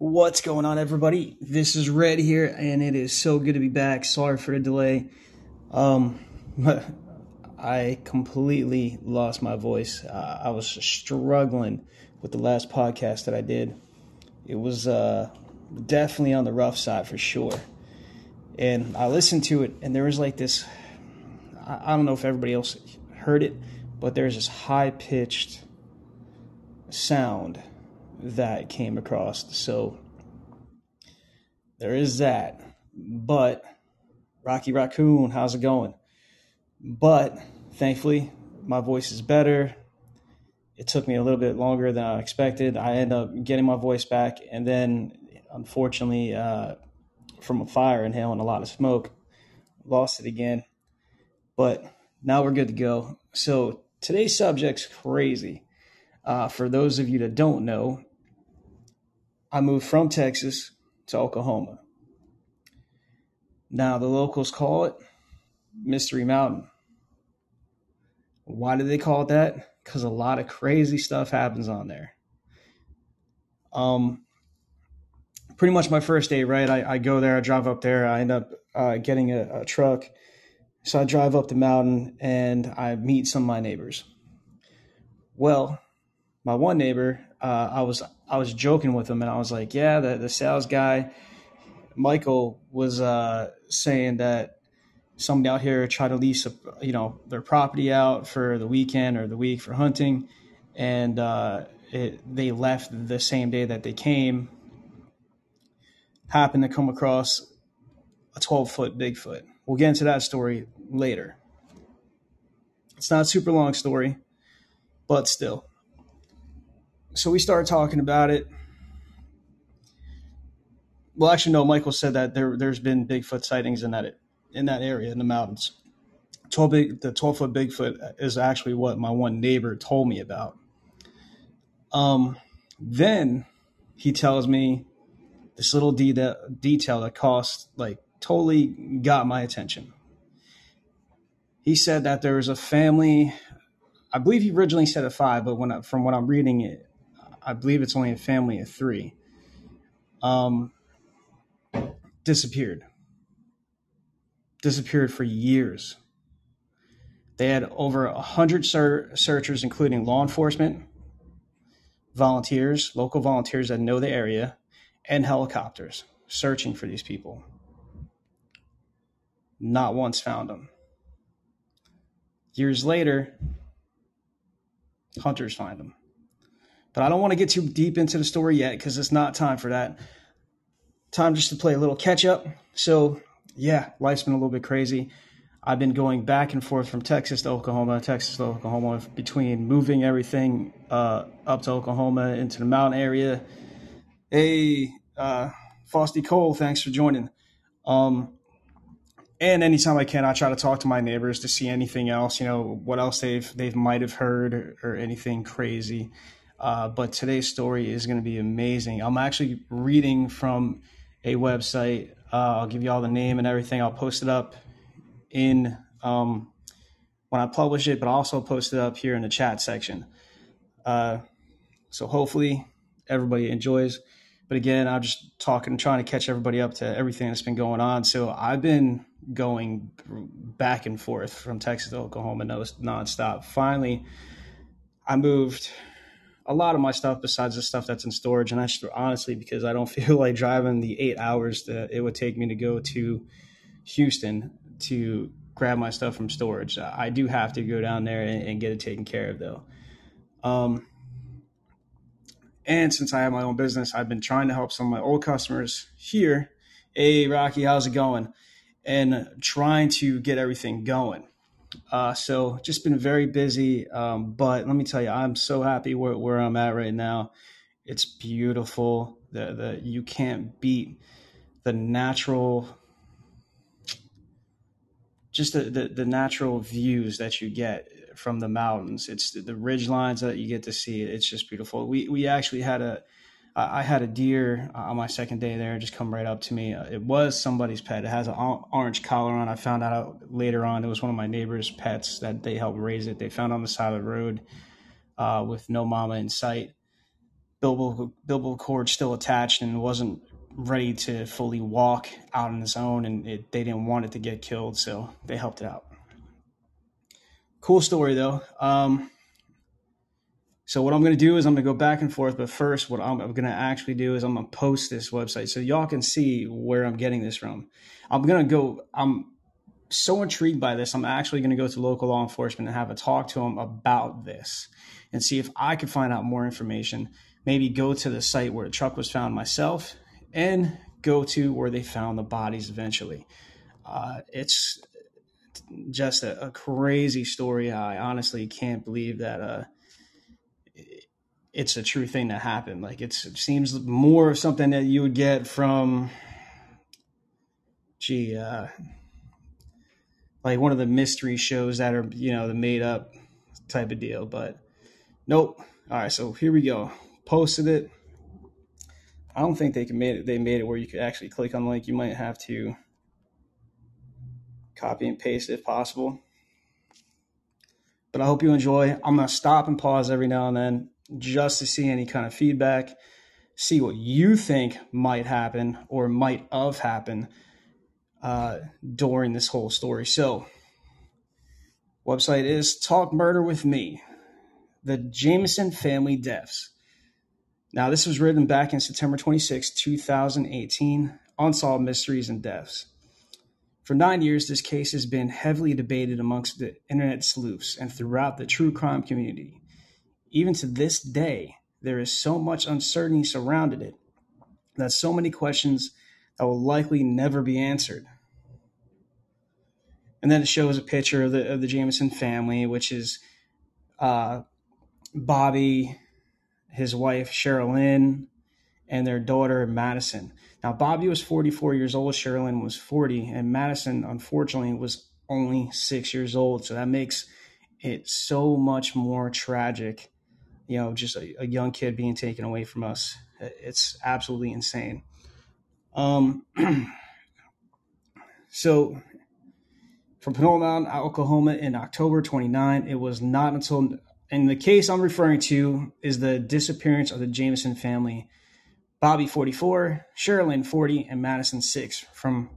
What's going on, everybody? This is Red here, and it is so good to be back. Sorry for the delay. Um, I completely lost my voice. Uh, I was struggling with the last podcast that I did. It was uh, definitely on the rough side for sure. And I listened to it, and there was like this I, I don't know if everybody else heard it, but there's this high pitched sound that came across. So there is that. But Rocky Raccoon, how's it going? But thankfully, my voice is better. It took me a little bit longer than I expected. I end up getting my voice back, and then unfortunately, uh, from a fire inhaling a lot of smoke, lost it again. But now we're good to go. So today's subject's crazy. Uh, for those of you that don't know, I moved from Texas to Oklahoma. Now the locals call it Mystery Mountain. Why do they call it that? Because a lot of crazy stuff happens on there. Um, pretty much my first day, right? I, I go there, I drive up there, I end up uh, getting a, a truck so I drive up the mountain and I meet some of my neighbors. Well, my one neighbor, uh, I was I was joking with him and I was like, yeah, the, the sales guy, Michael, was uh, saying that somebody out here tried to lease a, you know their property out for the weekend or the week for hunting, and uh, it, they left the same day that they came. Happened to come across a twelve foot Bigfoot. We'll get into that story later. It's not a super long story, but still. So we started talking about it. Well, actually, no. Michael said that there there's been Bigfoot sightings in that in that area in the mountains. Twelve big the twelve foot Bigfoot is actually what my one neighbor told me about. Um, then he tells me this little de- detail that cost like totally got my attention he said that there was a family. I believe he originally said a five, but when I, from what I'm reading it, I believe it's only a family of three. Um, disappeared. Disappeared for years. They had over a hundred ser- searchers, including law enforcement, volunteers, local volunteers that know the area, and helicopters searching for these people. Not once found them. Years later, hunters find them. But I don't want to get too deep into the story yet because it's not time for that. Time just to play a little catch up. So, yeah, life's been a little bit crazy. I've been going back and forth from Texas to Oklahoma, Texas to Oklahoma, between moving everything uh, up to Oklahoma into the mountain area. Hey, uh, Frosty Cole, thanks for joining. Um, and anytime I can, I try to talk to my neighbors to see anything else, you know, what else they've they've might have heard or, or anything crazy. Uh, but today's story is going to be amazing. I'm actually reading from a website. Uh, I'll give you all the name and everything. I'll post it up in um, when I publish it, but I'll also post it up here in the chat section. Uh, so hopefully everybody enjoys. But again, I'm just talking, trying to catch everybody up to everything that's been going on. So I've been going back and forth from Texas to Oklahoma no, nonstop. Finally, I moved a lot of my stuff besides the stuff that's in storage, and that's honestly because I don't feel like driving the eight hours that it would take me to go to Houston to grab my stuff from storage. I do have to go down there and, and get it taken care of, though. Um, and since I have my own business, I've been trying to help some of my old customers here. Hey, Rocky, how's it going? And trying to get everything going. Uh, so just been very busy. Um, but let me tell you, I'm so happy where, where I'm at right now. It's beautiful. The, the, you can't beat the natural, just the, the, the natural views that you get from the mountains. It's the, the ridge lines that you get to see. It's just beautiful. We we actually had a I had a deer on my second day there just come right up to me. It was somebody's pet. It has an orange collar on. I found out later on it was one of my neighbor's pets that they helped raise it. They found on the side of the road uh, with no mama in sight. umbilical, umbilical cord still attached and wasn't ready to fully walk out on his own, and it, they didn't want it to get killed, so they helped it out. Cool story though. Um, so what I'm going to do is I'm going to go back and forth, but first, what I'm, going to actually do is I'm going to post this website so y'all can see where I'm getting this from. I'm going to go. I'm so intrigued by this. I'm actually going to go to local law enforcement and have a talk to them about this and see if I can find out more information. Maybe go to the site where the truck was found myself and go to where they found the bodies eventually. Uh, it's just a, a, crazy story. I honestly can't believe that uh, it's a true thing that happened. Like it seems more of something that you would get from, gee, uh, like one of the mystery shows that are you know the made up type of deal. But nope. All right, so here we go. Posted it. I don't think they can made it. They made it where you could actually click on the link. You might have to copy and paste if possible. But I hope you enjoy. I'm gonna stop and pause every now and then just to see any kind of feedback, see what you think might happen or might have happened uh, during this whole story. So, website is Talk Murder with Me, the Jamison family deaths. Now, this was written back in September 26, 2018, Unsolved Mysteries and Deaths. For nine years, this case has been heavily debated amongst the internet sleuths and throughout the true crime community. Even to this day, there is so much uncertainty surrounding it that so many questions that will likely never be answered. And then it shows a picture of the of the Jamison family, which is uh, Bobby, his wife Sherilyn, and their daughter Madison. Now, Bobby was 44 years old, Sherilyn was 40, and Madison, unfortunately, was only six years old. So that makes it so much more tragic. You know, just a, a young kid being taken away from us. It's absolutely insane. Um, so from Panola Mountain, Oklahoma in October 29, it was not until, and the case I'm referring to is the disappearance of the Jamison family Bobby 44, Sherilyn 40, and Madison 6 from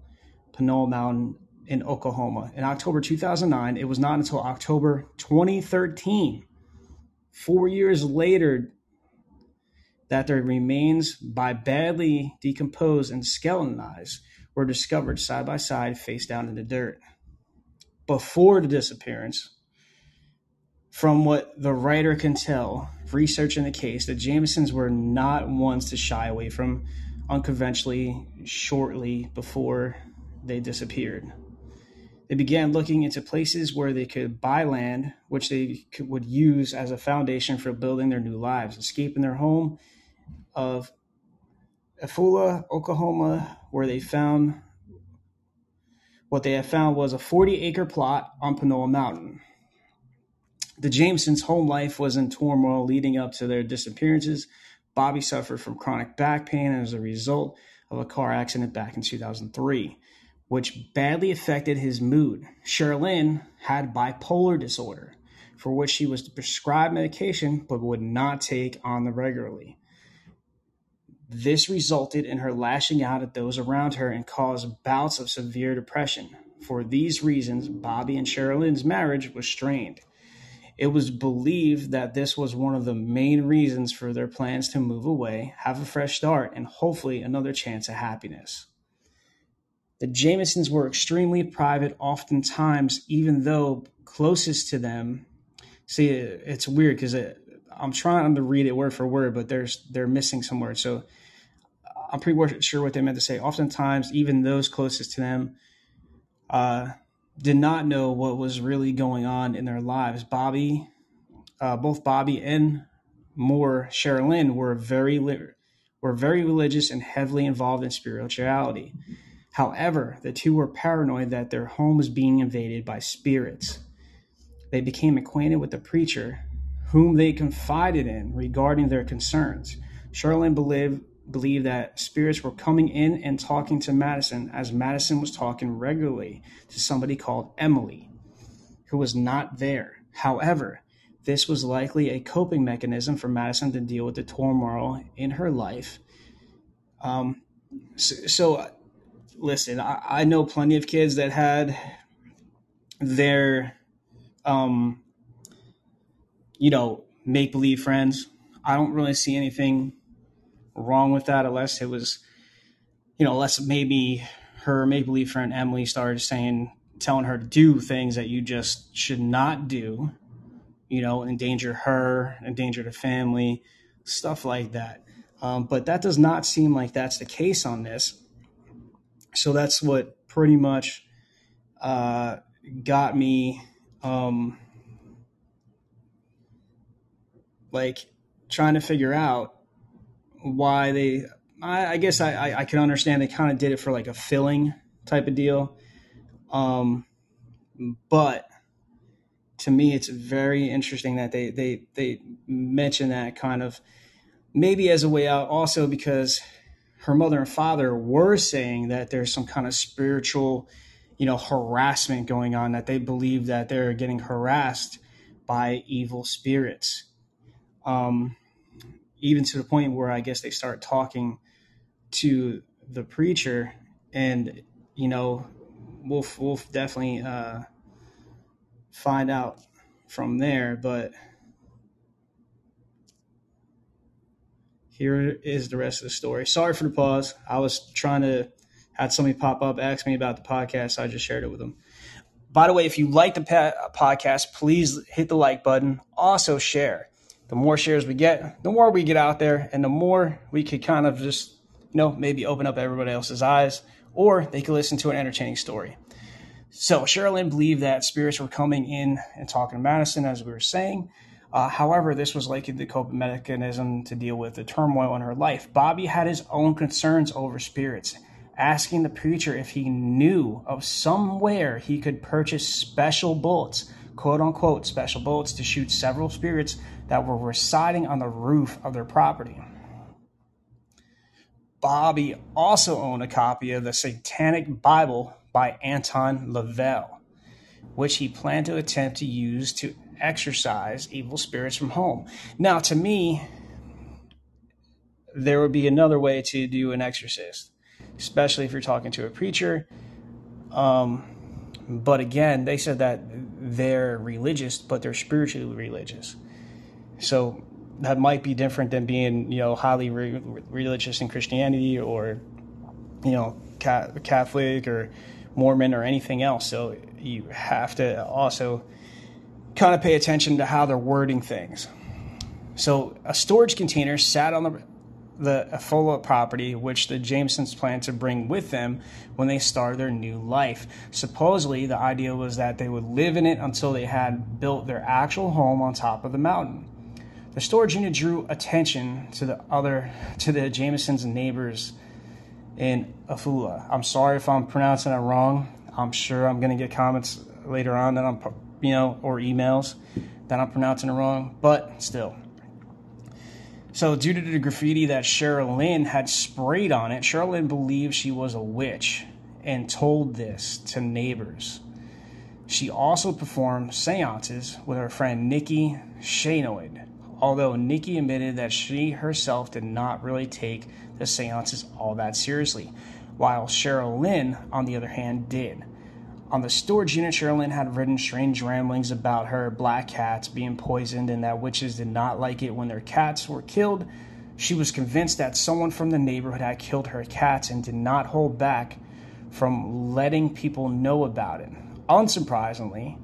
Panola Mountain in Oklahoma. In October 2009, it was not until October 2013, four years later, that their remains, by badly decomposed and skeletonized, were discovered side by side, face down in the dirt. Before the disappearance, from what the writer can tell, researching the case, the Jamisons were not ones to shy away from unconventionally shortly before they disappeared. They began looking into places where they could buy land, which they could, would use as a foundation for building their new lives, escaping their home of Eufaula, Oklahoma, where they found what they had found was a 40 acre plot on Panola Mountain. The Jamisons' home life was in turmoil leading up to their disappearances. Bobby suffered from chronic back pain as a result of a car accident back in 2003, which badly affected his mood. Sherilyn had bipolar disorder, for which she was prescribed medication but would not take on the regularly. This resulted in her lashing out at those around her and caused bouts of severe depression. For these reasons, Bobby and Sherilyn's marriage was strained. It was believed that this was one of the main reasons for their plans to move away, have a fresh start, and hopefully another chance at happiness. The Jamisons were extremely private, oftentimes, even though closest to them. See, it's weird because it, I'm trying to read it word for word, but there's they're missing some words. So I'm pretty sure what they meant to say. Oftentimes, even those closest to them uh, did not know what was really going on in their lives. Bobby, uh, both Bobby and Moore Sherilyn were very were very religious and heavily involved in spirituality. However, the two were paranoid that their home was being invaded by spirits. They became acquainted with the preacher, whom they confided in regarding their concerns. Sherilyn believed believed that spirits were coming in and talking to Madison as Madison was talking regularly to somebody called Emily, who was not there. However, this was likely a coping mechanism for Madison to deal with the turmoil in her life. Um, so, so listen, I, I, know plenty of kids that had their, um, you know, make believe friends. I don't really see anything wrong with that unless it was, you know, unless maybe her make believe friend Emily started saying, telling her to do things that you just should not do, you know, endanger her, endanger the family, stuff like that. Um, but that does not seem like that's the case on this. So that's what pretty much uh, got me um, like trying to figure out why they. I, I guess I, I, I can understand they kind of did it for like a filling type of deal. Um, but to me, it's very interesting that they they they mention that kind of maybe as a way out, also because her mother and father were saying that there's some kind of spiritual, you know, harassment going on. That they believe that they're getting harassed by evil spirits. Um, even to the point where I guess they start talking to the preacher, and you know, we'll we'll definitely uh, find out from there. But here is the rest of the story. Sorry for the pause. I was trying to had somebody pop up ask me about the podcast. So I just shared it with them. By the way, if you like the podcast, please hit the like button. Also share the more shares we get, the more we get out there, and the more we could kind of just, you know, maybe open up everybody else's eyes, or they could listen to an entertaining story. So Sherilyn believed that spirits were coming in and talking to Madison, as we were saying. Uh, however, this was likely the coping mechanism to deal with the turmoil in her life. Bobby had his own concerns over spirits, asking the preacher if he knew of somewhere he could purchase special bullets quote unquote special bullets to shoot several spirits that were residing on the roof of their property. Bobby also owned a copy of the Satanic Bible by Anton LaVey, which he planned to attempt to use to exorcise evil spirits from home. Now, to me, there would be another way to do an exorcist, especially if you're talking to a preacher. Um, but again, they said that they're religious, but they're spiritually religious. So that might be different than being, you know, highly re- religious in Christianity or, you know, Catholic or Mormon or anything else. So you have to also kind of pay attention to how they're wording things. So a storage container sat on the the Affolter property, which the Jamisons planned to bring with them when they started their new life. Supposedly, the idea was that they would live in it until they had built their actual home on top of the mountain. The storage unit drew attention to the other to the Jamisons' neighbors in Eufaula. I'm sorry if I'm pronouncing it wrong. I'm sure I'm going to get comments later on that I'm, you know, or emails that I'm pronouncing it wrong, but still. So, due to the graffiti that Sherilyn had sprayed on it, Sherilyn believed she was a witch and told this to neighbors. She also performed seances with her friend Nikki Shanoid, although Nikki admitted that she herself did not really take the seances all that seriously, while Sherilyn, on the other hand, did. On the storage unit, Sherilyn had written strange ramblings about her black cats being poisoned and that witches did not like it when their cats were killed. She was convinced that someone from the neighborhood had killed her cats and did not hold back from letting people know about it. Unsurprisingly,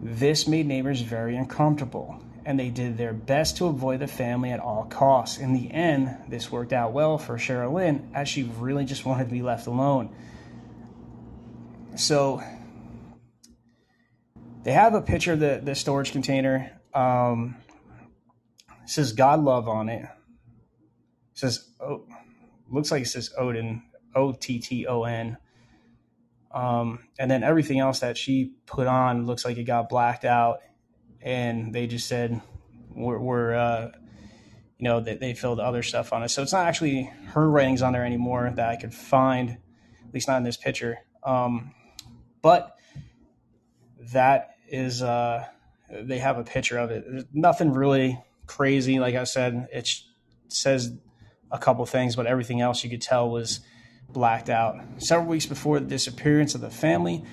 this made neighbors very uncomfortable, and they did their best to avoid the family at all costs. In the end, this worked out well for Sherilyn as she really just wanted to be left alone. So they have a picture of the, the storage container. Um, says God love on it. it says oh, looks like it says Odin, O T T O N. Um, and then everything else that she put on looks like it got blacked out, and they just said we're, we're uh, you know that they filled other stuff on it. So it's not actually her writings on there anymore that I could find, at least not in this picture. Um, but that is uh, They have a picture of it. There's nothing really crazy. Like I said, it says a couple things, but everything else you could tell was blacked out. Several weeks before the disappearance of the family,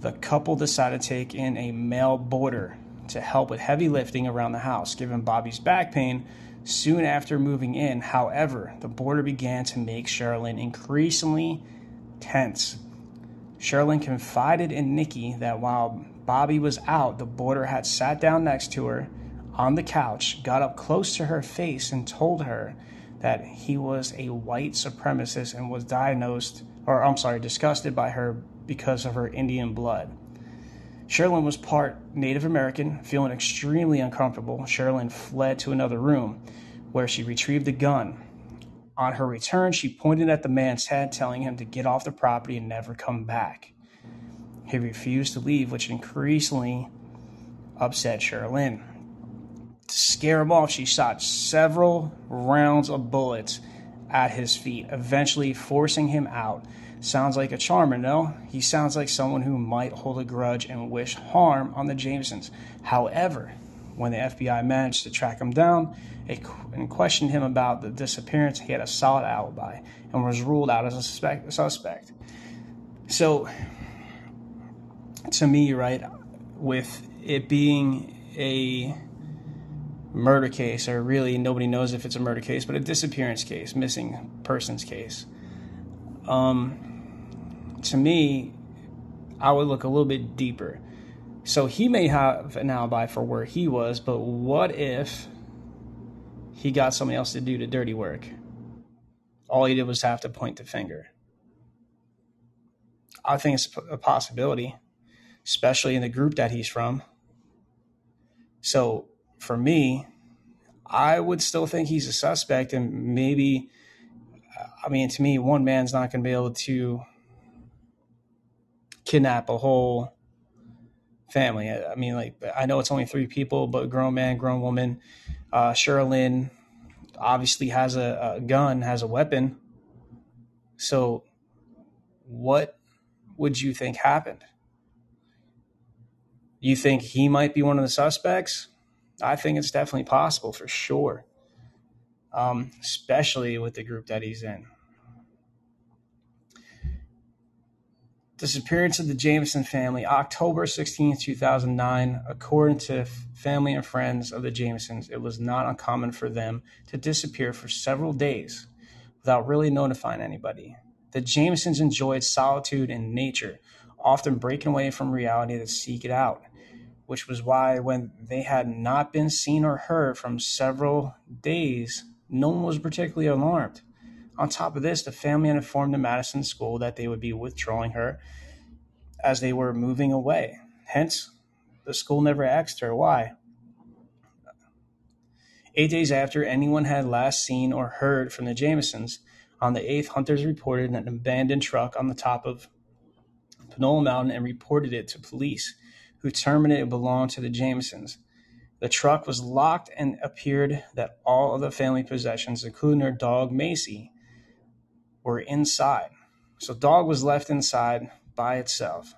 the couple decided to take in a male boarder to help with heavy lifting around the house, given Bobby's back pain. Soon after moving in, however, the boarder began to make Sherilyn increasingly tense. Sherilyn confided in Nikki that while Bobby was out, the boarder had sat down next to her on the couch, got up close to her face, and told her that he was a white supremacist and was diagnosed, or I'm sorry, disgusted by her because of her Indian blood. Sherilyn was part Native American, feeling extremely uncomfortable. Sherilyn fled to another room where she retrieved a gun. On her return, she pointed at the man's head, telling him to get off the property and never come back. He refused to leave, which increasingly upset Sherilyn. To scare him off, she shot several rounds of bullets at his feet, eventually forcing him out. Sounds like a charmer, no? He sounds like someone who might hold a grudge and wish harm on the Jamisons. However, when the FBI managed to track him down and questioned him about the disappearance, he had a solid alibi and was ruled out as a suspect. So, to me, right, with it being a murder case, or really nobody knows if it's a murder case, but a disappearance case, missing persons case. Um, to me, I would look a little bit deeper. So he may have an alibi for where he was, but what if he got somebody else to do the dirty work? All he did was have to point the finger. I think it's a possibility, especially in the group that he's from. So for me, I would still think he's a suspect, and maybe, I mean, to me, one man's not going to be able to kidnap a whole family. I mean, like, I know it's only three people, but grown man, grown woman. Uh, Sherilyn obviously has a, a gun, has a weapon. So, what would you think happened? You think he might be one of the suspects? I think it's definitely possible for sure, um, especially with the group that he's in. Disappearance of the Jamison family, October 16, 2009. According to family and friends of the Jamisons, it was not uncommon for them to disappear for several days without really notifying anybody. The Jamisons enjoyed solitude and nature, often breaking away from reality to seek it out which was why when they had not been seen or heard from several days, no one was particularly alarmed. On top of this, the family had informed the Madison school that they would be withdrawing her as they were moving away. Hence, the school never asked her why. Eight days after anyone had last seen or heard from the Jamisons, on the 8th, hunters reported an abandoned truck on the top of Panola Mountain and reported it to police who determined it belonged to the Jamisons. The truck was locked and appeared that all of the family possessions, including their dog Macy, were inside. So dog was left inside by itself.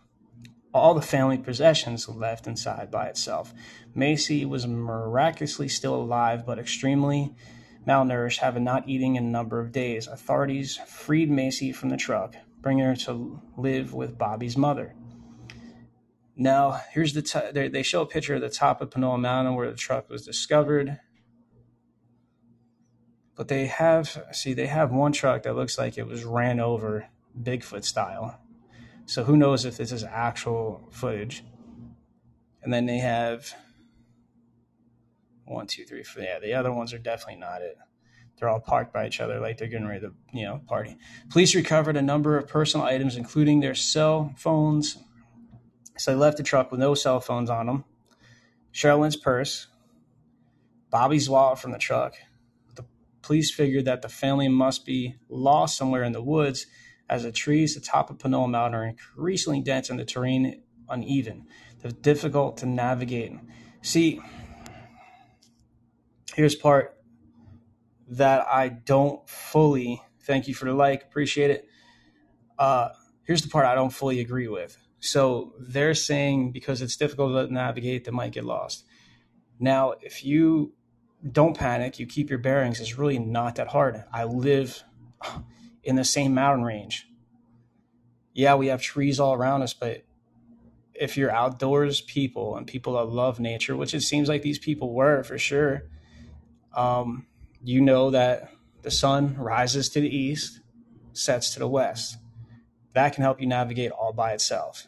All the family possessions left inside by itself. Macy was miraculously still alive, but extremely malnourished, having not eaten in a number of days. Authorities freed Macy from the truck, bringing her to live with Bobby's mother. Now, here's the t- they, show a picture of the top of Panola Mountain where the truck was discovered. But they have, see, they have one truck that looks like it was ran over Bigfoot style. So who knows if this is actual footage. And then they have one, two, three, four. Yeah, the other ones are definitely not it. They're all parked by each other like they're getting ready to, you know, party. Police recovered a number of personal items, including their cell phones, so they left the truck with no cell phones on them. Sherilyn's purse, Bobby's wallet from the truck. Police figured that the family must be lost somewhere in the woods as the trees at the top of Panola Mountain are increasingly dense and the terrain uneven. They're difficult to navigate. See, here's part that I don't fully thank you for the like, appreciate it. Uh, here's the part I don't fully agree with So they're saying because it's difficult to navigate, they might get lost. Now, if you don't panic, you keep your bearings, it's really not that hard. I live in the same mountain range. Yeah, we have trees all around us, but if you're outdoors people and people that love nature, which it seems like these people were for sure, um, you know that the sun rises to the east, sets to the west. That can help you navigate all by itself.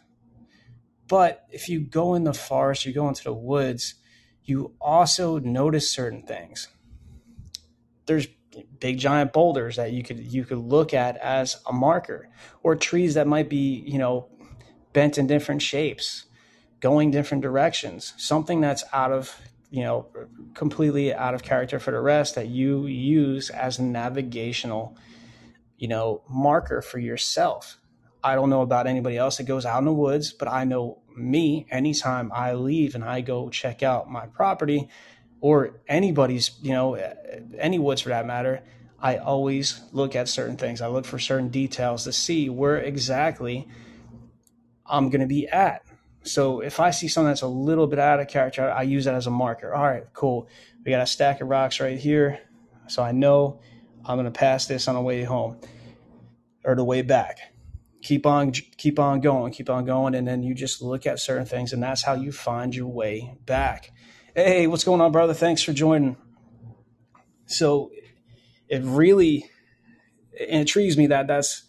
But if you go in the forest, you go into the woods, you also notice certain things. There's big giant boulders that you could you could look at as a marker or trees that might be, you know, bent in different shapes, going different directions. Something that's out of, you know, completely out of character for the rest that you use as navigational, you know, marker for yourself. I don't know about anybody else that goes out in the woods, but I know me, anytime I leave and I go check out my property or anybody's, you know, any woods for that matter, I always look at certain things. I look for certain details to see where exactly I'm going to be at. So if I see something that's a little bit out of character, I use that as a marker. All right, cool. We got a stack of rocks right here. So I know I'm going to pass this on the way home or the way back keep on keep on going keep on going and then you just look at certain things and that's how you find your way back hey what's going on brother thanks for joining so it really it intrigues me that that's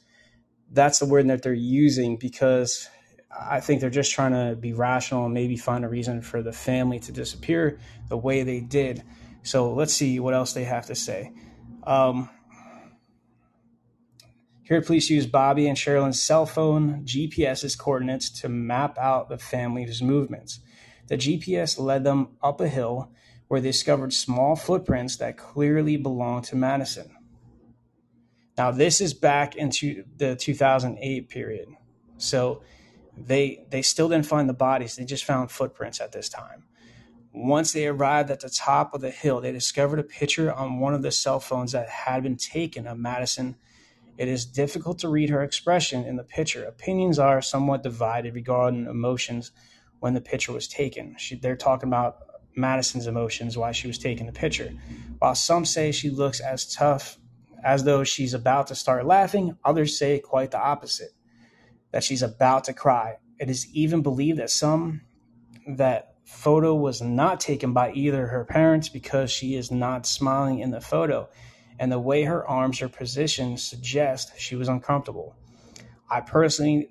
that's the word that they're using because I think they're just trying to be rational and maybe find a reason for the family to disappear the way they did. So let's see what else they have to say. Um, here, police used Bobby and Sherilyn's cell phone GPS's coordinates to map out the family's movements. The GPS led them up a hill where they discovered small footprints that clearly belonged to Madison. Now, this is back into the 2008 period. So they they still didn't find the bodies. They just found footprints at this time. Once they arrived at the top of the hill, they discovered a picture on one of the cell phones that had been taken of Madison it is difficult to read her expression in the picture. Opinions are somewhat divided regarding emotions when the picture was taken. She, they're talking about Madison's emotions while she was taking the picture. While some say she looks as tough as though she's about to start laughing, others say quite the opposite, that she's about to cry. It is even believed that some that photo was not taken by either her parents because she is not smiling in the photo and the way her arms are positioned suggests she was uncomfortable. I personally,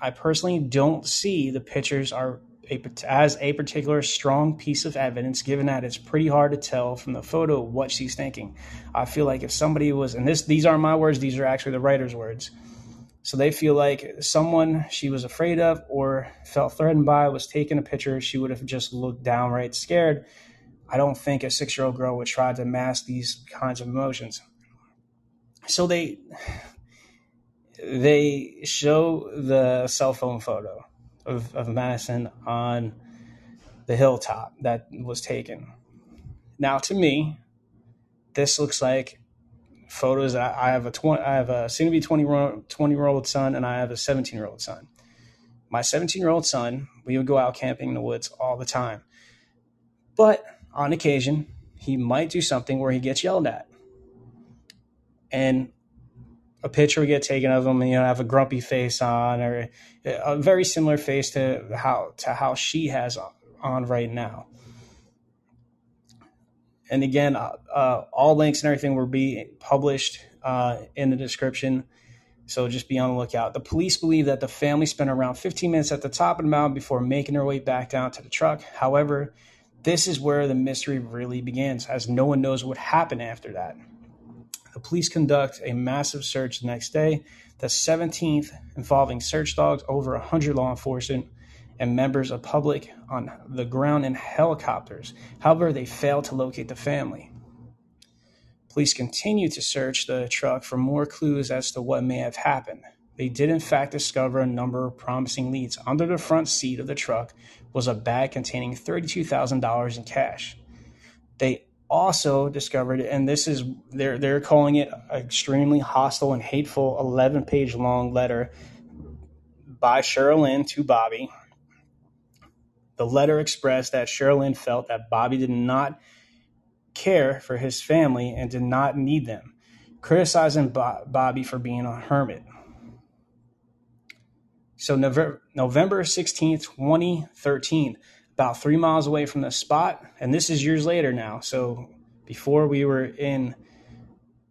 I personally don't see the pictures are a, as a particular strong piece of evidence, given that it's pretty hard to tell from the photo what she's thinking. I feel like if somebody was, and this these aren't my words; these are actually the writer's words. So they feel like someone she was afraid of or felt threatened by was taking a picture. She would have just looked downright scared I don't think a six year old girl would try to mask these kinds of emotions. So they they show the cell phone photo of, of Madison on the hilltop that was taken. Now, to me, this looks like photos. I have a 20, I have a soon to be 20, 20 year old son, and I have a 17 year old son. My 17 year old son, we would go out camping in the woods all the time. But on occasion, he might do something where he gets yelled at. And a picture would get taken of him and you know have a grumpy face on or a very similar face to how to how she has on right now. And again uh, uh, all links and everything will be published uh, in the description. So just be on the lookout. The police believe that the family spent around 15 minutes at the top of the mountain before making their way back down to the truck. However this is where the mystery really begins, as no one knows what happened after that. The police conduct a massive search the next day, the 17th, involving search dogs, over 100 law enforcement, and members of public on the ground in helicopters. However, they failed to locate the family. Police continue to search the truck for more clues as to what may have happened. They did, in fact, discover a number of promising leads. Under the front seat of the truck was a bag containing $32,000 in cash. They also discovered, and this is they're they're calling it an extremely hostile and hateful 11 page long letter by Sherilyn to Bobby. The letter expressed that Sherilyn felt that Bobby did not care for his family and did not need them, criticizing Bobby for being a hermit. So November, November 16th, 2013, about three miles away from the spot, and this is years later now. So before we were in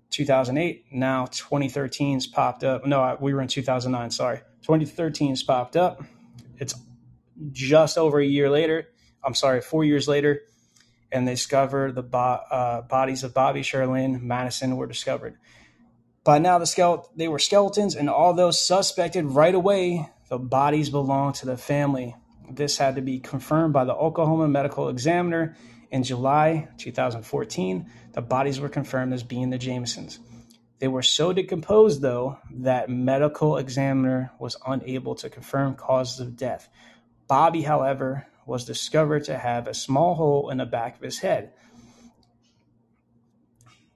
2008, now 2013's popped up. No, we were in 2009, sorry. 2013's popped up. It's just over a year later. I'm sorry, four years later, and they discovered the bo- uh, bodies of Bobby, Sherilyn, Madison were discovered. By now, the skeleton they were skeletons, and although suspected right away, the bodies belonged to the family. This had to be confirmed by the Oklahoma Medical Examiner in July 2014. The bodies were confirmed as being the Jamisons. They were so decomposed, though, that medical examiner was unable to confirm causes of death. Bobby, however, was discovered to have a small hole in the back of his head,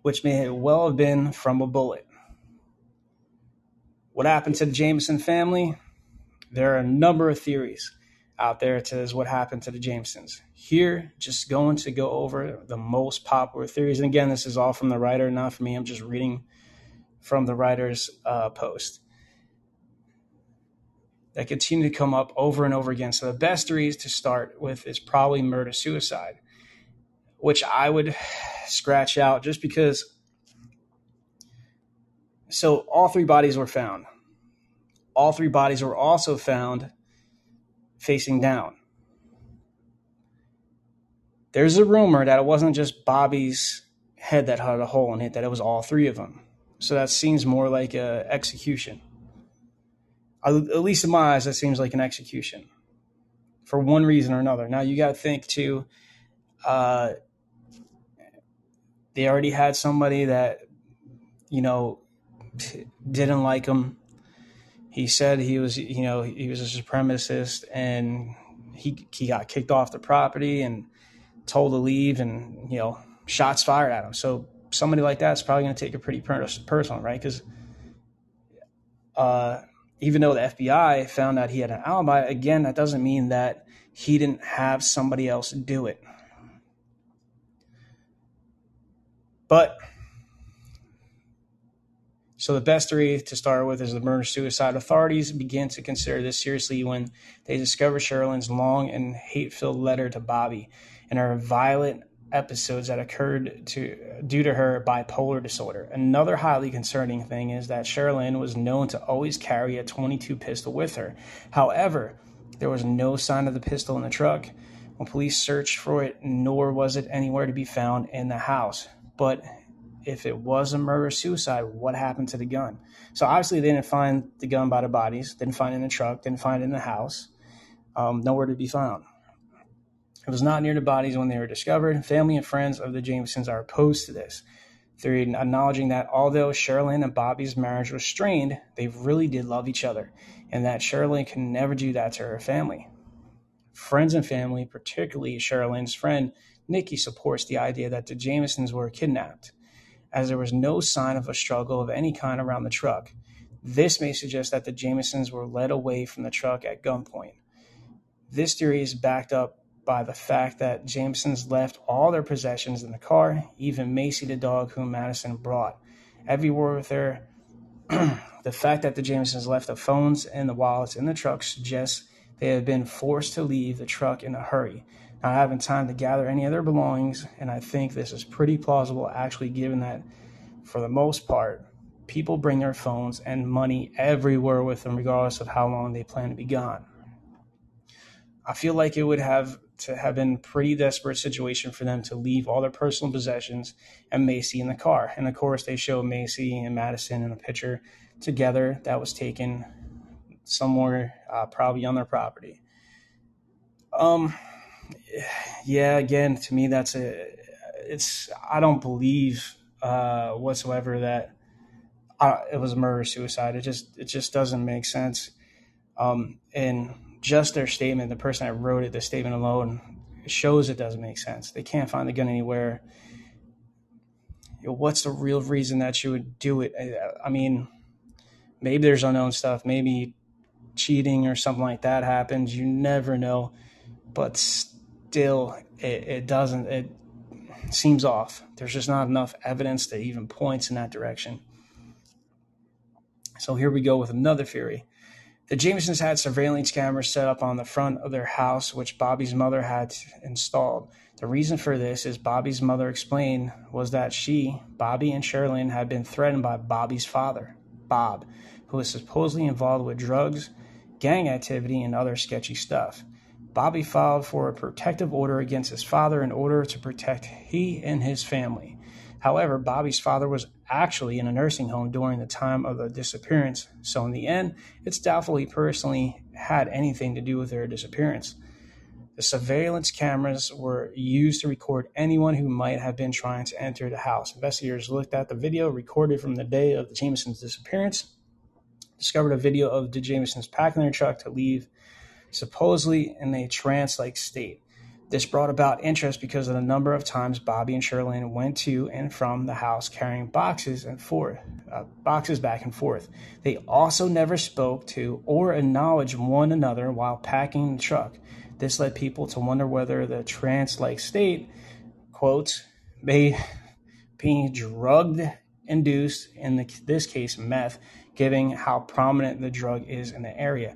which may well have been from a bullet. What happened to the Jamison family? There are a number of theories out there as to what happened to the Jamisons. Here, just going to go over the most popular theories. And again, this is all from the writer, not from me. I'm just reading from the writer's uh, post that continue to come up over and over again. So the best theories to start with is probably murder suicide, which I would scratch out just because. So all three bodies were found. All three bodies were also found facing down. There's a rumor that it wasn't just Bobby's head that had a hole in it, that it was all three of them. So that seems more like a execution at least in my eyes, that seems like an execution for one reason or another. Now you got to think too. Uh, they already had somebody that you know didn't like him. He said he was, you know, he was a supremacist, and he he got kicked off the property and told to leave, and you know, shots fired at him. So somebody like that's probably going to take it pretty personal, right? Because uh, even though the FBI found out he had an alibi, again, that doesn't mean that he didn't have somebody else do it. But so the best three to start with is the murder suicide. Authorities began to consider this seriously when they discovered Sherilyn's long and hate-filled letter to Bobby and her violent episodes that occurred to due to her bipolar disorder. Another highly concerning thing is that Sherilyn was known to always carry a 22 pistol with her. However, there was no sign of the pistol in the truck when police searched for it, nor was it anywhere to be found in the house. But if it was a murder suicide, what happened to the gun? So obviously they didn't find the gun by the bodies, didn't find it in the truck, didn't find it in the house, um, nowhere to be found. It was not near the bodies when they were discovered. Family and friends of the Jamisons are opposed to this theory, acknowledging that although Sherilyn and Bobby's marriage was strained, they really did love each other, and that Sherilyn can never do that to her family. Friends and family, particularly Sherilyn's friend Nikki, supports the idea that the Jamisons were kidnapped, as there was no sign of a struggle of any kind around the truck. This may suggest that the Jamisons were led away from the truck at gunpoint. This theory is backed up by the fact that Jamisons left all their possessions in the car, even Macy the dog whom Madison brought. Everywhere with her, the fact that the Jamisons left the phones and the wallets in the truck suggests they had been forced to leave the truck in a hurry, not having time to gather any of their belongings. And I think this is pretty plausible, actually, given that for the most part, people bring their phones and money everywhere with them, regardless of how long they plan to be gone. I feel like it would have to have been a pretty desperate situation for them to leave all their personal possessions and Macy in the car. And of course, they show Macy and Madison in a picture together that was taken somewhere, uh, probably on their property. Um, yeah, again, to me, that's a, it's, I don't believe uh, whatsoever that uh, it was murder suicide. It just, it just doesn't make sense. Um, and just their statement, the person that wrote it, the statement alone, shows it doesn't make sense. They can't find the gun anywhere. You know, what's the real reason that you would do it? I mean, maybe there's unknown stuff. Maybe cheating or something like that happens. You never know, but still, it, it doesn't. It seems off. There's just not enough evidence that even points in that direction. So here we go with another theory. The Jamisons had surveillance cameras set up on the front of their house, which Bobby's mother had installed. The reason for this, as Bobby's mother explained, was that she, Bobby, and Sherilyn had been threatened by Bobby's father, Bob, who was supposedly involved with drugs, gang activity, and other sketchy stuff. Bobby filed for a protective order against his father in order to protect he and his family. However, Bobby's father was actually in a nursing home during the time of the disappearance, so in the end, it's doubtful he personally had anything to do with their disappearance. The surveillance cameras were used to record anyone who might have been trying to enter the house. Investigators looked at the video recorded from the day of the Jamisons' disappearance, discovered a video of the Jamisons packing their truck to leave, supposedly in a trance like state. This brought about interest because of the number of times Bobby and Sherilyn went to and from the house carrying boxes and forth, uh, boxes back and forth. They also never spoke to or acknowledged one another while packing the truck. This led people to wonder whether the trance-like state, quote, may be drugged induced, in the, this case meth, given how prominent the drug is in the area.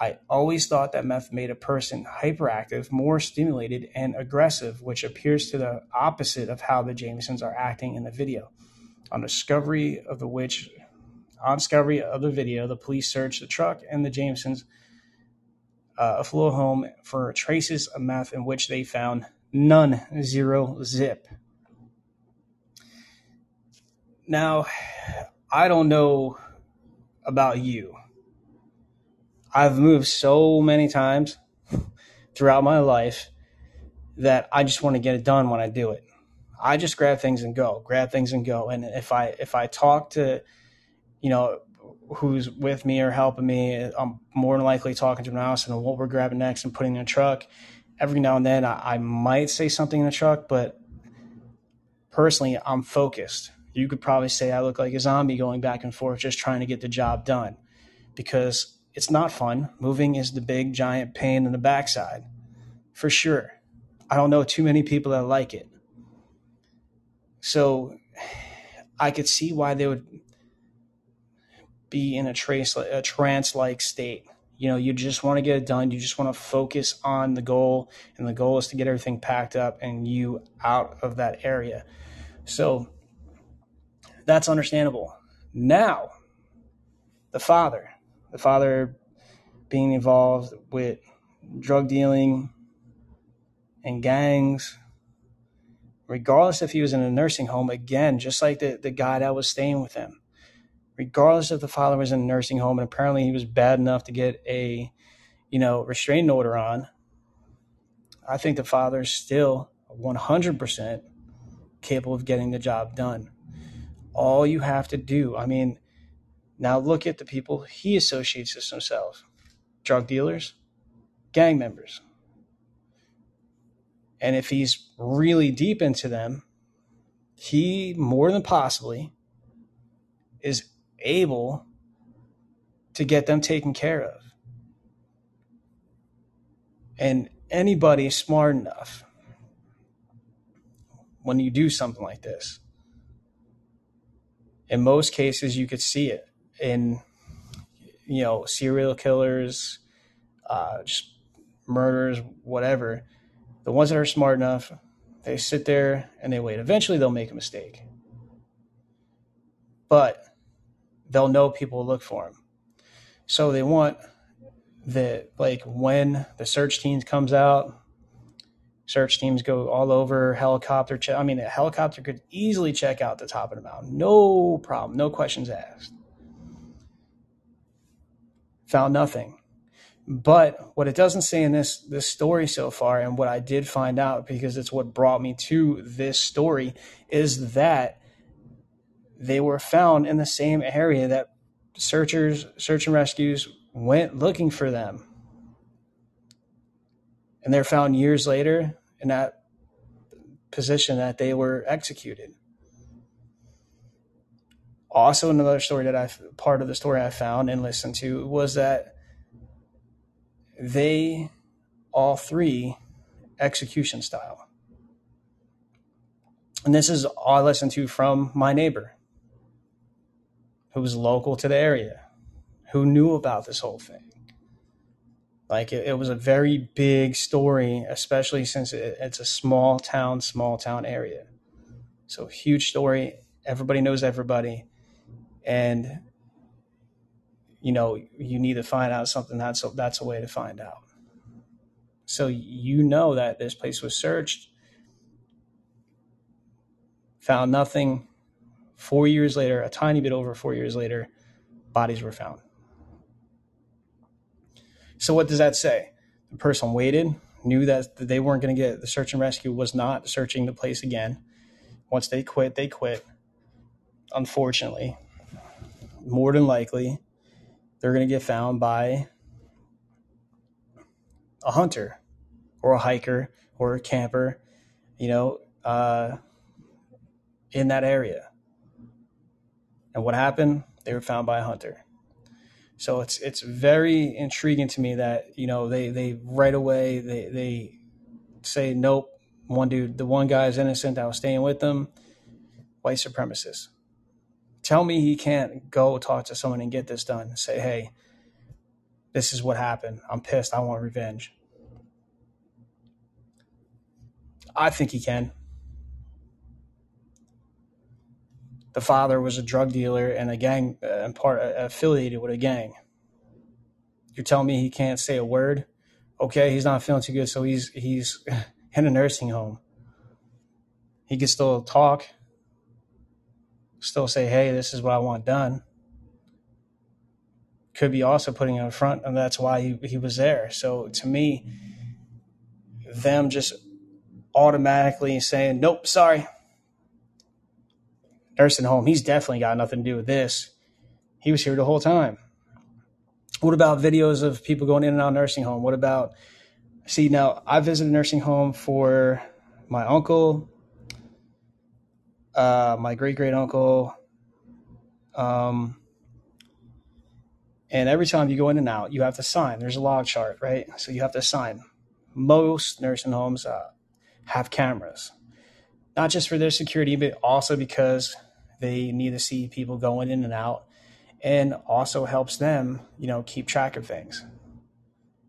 I always thought that meth made a person hyperactive, more stimulated, and aggressive, which appears to the opposite of how the Jamisons are acting in the video. On discovery of the which, on discovery of the video, the police searched the truck and the Jamisons uh, flew home for traces of meth, in which they found none, zero, zip. Now, I don't know about you I've moved so many times throughout my life that I just want to get it done when I do it. I just grab things and go, grab things and go. And if I if I talk to, you know, who's with me or helping me, I'm more than likely talking to them else and what we're grabbing next and putting in a truck. Every now and then I, I might say something in the truck, but personally I'm focused. You could probably say I look like a zombie going back and forth just trying to get the job done because it's not fun. Moving is the big giant pain in the backside, for sure. I don't know too many people that like it. So I could see why they would be in a trace a trance like state. You know, you just want to get it done. You just want to focus on the goal, and the goal is to get everything packed up and you out of that area. So that's understandable. Now, the father the father being involved with drug dealing and gangs, regardless if he was in a nursing home, again, just like the, the guy that was staying with him, regardless if the father was in a nursing home and apparently he was bad enough to get a, you know, restraining order on, I think the father is still 100% capable of getting the job done. All you have to do, I mean, now look at the people he associates with himself drug dealers, gang members. And if he's really deep into them, he more than possibly is able to get them taken care of. And anybody smart enough, when you do something like this, in most cases, you could see it in you know serial killers, uh, just murders, whatever. The ones that are smart enough, they sit there and they wait. Eventually, they'll make a mistake, but they'll know people will look for them. So they want that, like when the search teams comes out, search teams go all over helicopter. I mean, a helicopter could easily check out the top of the mountain, no problem, no questions asked found nothing. But what it doesn't say in this this story so far, and what I did find out because it's what brought me to this story, is that they were found in the same area that searchers, search and rescues went looking for them. And they're found years later in that position that they were executed. Also, another story that I part of the story I found and listened to was that they all three execution style. And this is all I listened to from my neighbor who was local to the area, who knew about this whole thing. Like it, it was a very big story, especially since it, it's a small town, small town area. So huge story. Everybody knows everybody. And you know, you need to find out something. That's a, that's a way to find out. So you know that this place was searched, found nothing. Four years later, a tiny bit over four years later, bodies were found. So what does that say? The person waited, knew that they weren't going to get the search and rescue was not searching the place again. Once they quit, they quit. Unfortunately, more than likely, they're going to get found by a hunter or a hiker or a camper, you know, uh, in that area. And what happened? They were found by a hunter. So it's it's very intriguing to me that you know they they right away they they say nope. One dude, the one guy is innocent. I was staying with them. White supremacist. Tell me he can't go talk to someone and get this done. Say, hey, this is what happened. I'm pissed. I want revenge. I think he can. The father was a drug dealer and a gang uh, and part uh, affiliated with a gang. You're telling me he can't say a word? Okay, he's not feeling too good, so he's he's in a nursing home. He can still talk, still say, "Hey, this is what I want done." Could be also putting it in front, and that's why he, he was there. So to me, them just automatically saying, nope, sorry. Nursing home, he's definitely got nothing to do with this. He was here the whole time. What about videos of people going in and out nursing home? What about, see, now I visited a nursing home for my uncle, uh, my great great uncle, um, and every time you go in and out, you have to sign. There's a log chart, right? So you have to sign. Most nursing homes, uh, have cameras, not just for their security, but also because they need to see people going in and out and also helps them, you know, keep track of things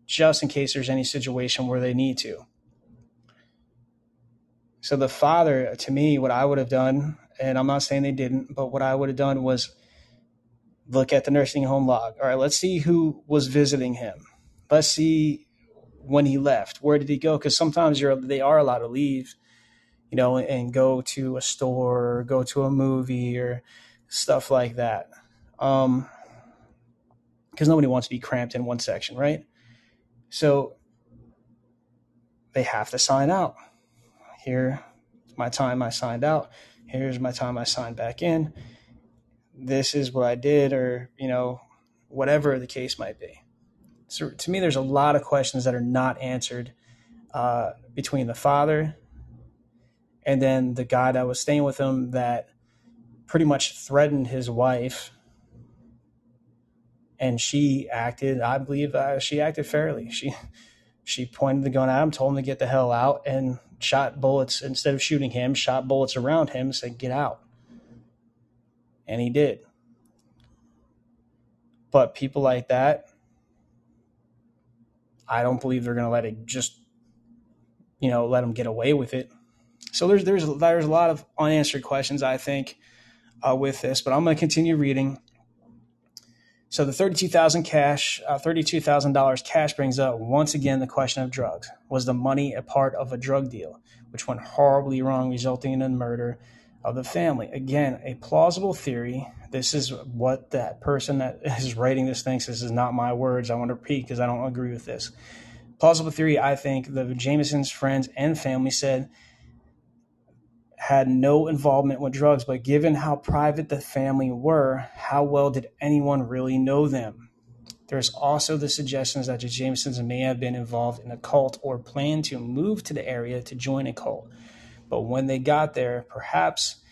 just in case there's any situation where they need to. So the father, to me, what I would have done, and I'm not saying they didn't, but what I would have done was look at the nursing home log. All right, let's see who was visiting him. Let's see when he left. Where did he go? Because sometimes you're they are allowed to leave, you know, and go to a store, or go to a movie, or stuff like that. Um, because nobody wants to be cramped in one section, right? So they have to sign out. Here, my time I signed out. Here's my time I signed back in. This is what I did, or you know, whatever the case might be. So to me, there's a lot of questions that are not answered uh, between the father and then the guy that was staying with him that pretty much threatened his wife. And she acted, I believe, uh, she acted fairly. She she pointed the gun at him, told him to get the hell out, and shot bullets instead of shooting him, shot bullets around him, said, "Get out." And he did. But people like that, I don't believe they're going to let it just, you know, let them get away with it. So there's there's there's a lot of unanswered questions I think uh, with this, but I'm going to continue reading. So the thirty-two thousand cash, uh, thirty-two thousand dollars cash brings up once again the question of drugs. Was the money a part of a drug deal, which went horribly wrong, resulting in the murder of the family? Again, a plausible theory this is what that person that is writing this thinks. This is not my words. I want to repeat because I don't agree with this. Plausible theory, I think the Jamisons' friends and family said had no involvement with drugs, but given how private the family were, how well did anyone really know them? There's also the suggestions that the Jamisons may have been involved in a cult or planned to move to the area to join a cult. But when they got there, perhaps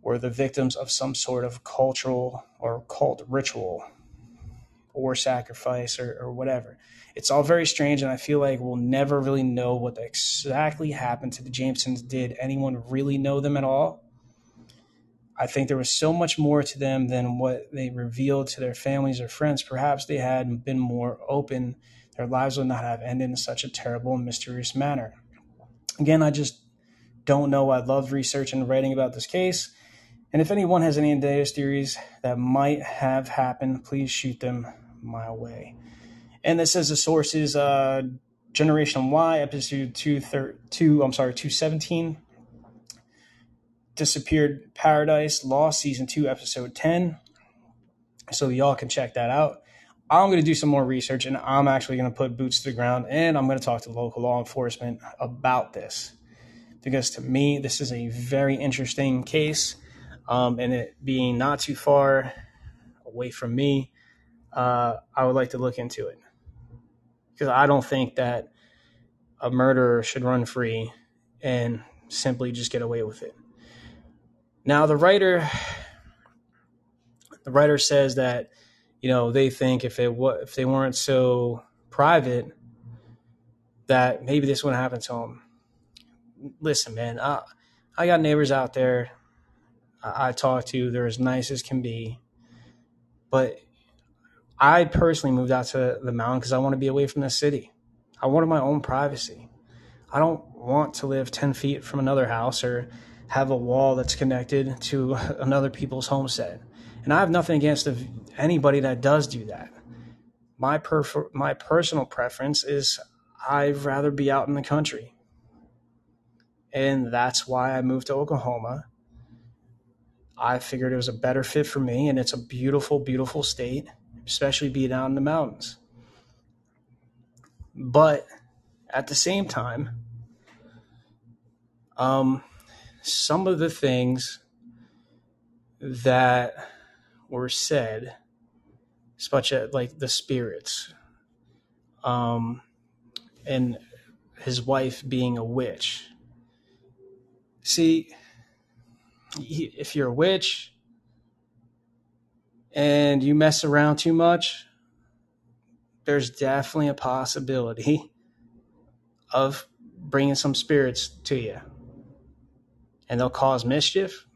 were the victims of some sort of cultural or cult ritual or sacrifice or, or whatever. It's all very strange, and I feel like we'll never really know what exactly happened to the Jamisons. Did anyone really know them at all? I think there was so much more to them than what they revealed to their families or friends. Perhaps they had been more open, their lives would not have ended in such a terrible and mysterious manner. Again, I just don't know. I love researching and writing about this case. And if anyone has any ideas, theories that might have happened, please shoot them my way. And this says the source is uh, Generation Why, episode two, thir- two I'm sorry, 217. Disappeared Paradise Lost, season two, episode 10. So y'all can check that out. I'm going to do some more research and I'm actually going to put boots to the ground and I'm going to talk to local law enforcement about this. Because to me, this is a very interesting case um, and it being not too far away from me, uh, I would like to look into it because I don't think that a murderer should run free and simply just get away with it. Now, the writer, the writer says that you know they think if it if they weren't so private, that maybe this wouldn't happen to them. Listen, man, I, I got neighbors out there I talk to, they're as nice as can be. But I personally moved out to the mountain because I want to be away from the city. I wanted my own privacy. I don't want to live 10 feet from another house or have a wall that's connected to another people's homestead. And I have nothing against anybody that does do that. My, prefer- my personal preference is I'd rather be out in the country. And that's why I moved to Oklahoma I figured it was a better fit for me, and it's a beautiful, beautiful state, especially being out in the mountains. But at the same time, um, some of the things that were said, such as like the spirits, um, and his wife being a witch. See, if you're a witch and you mess around too much, there's definitely a possibility of bringing some spirits to you. And they'll cause mischief,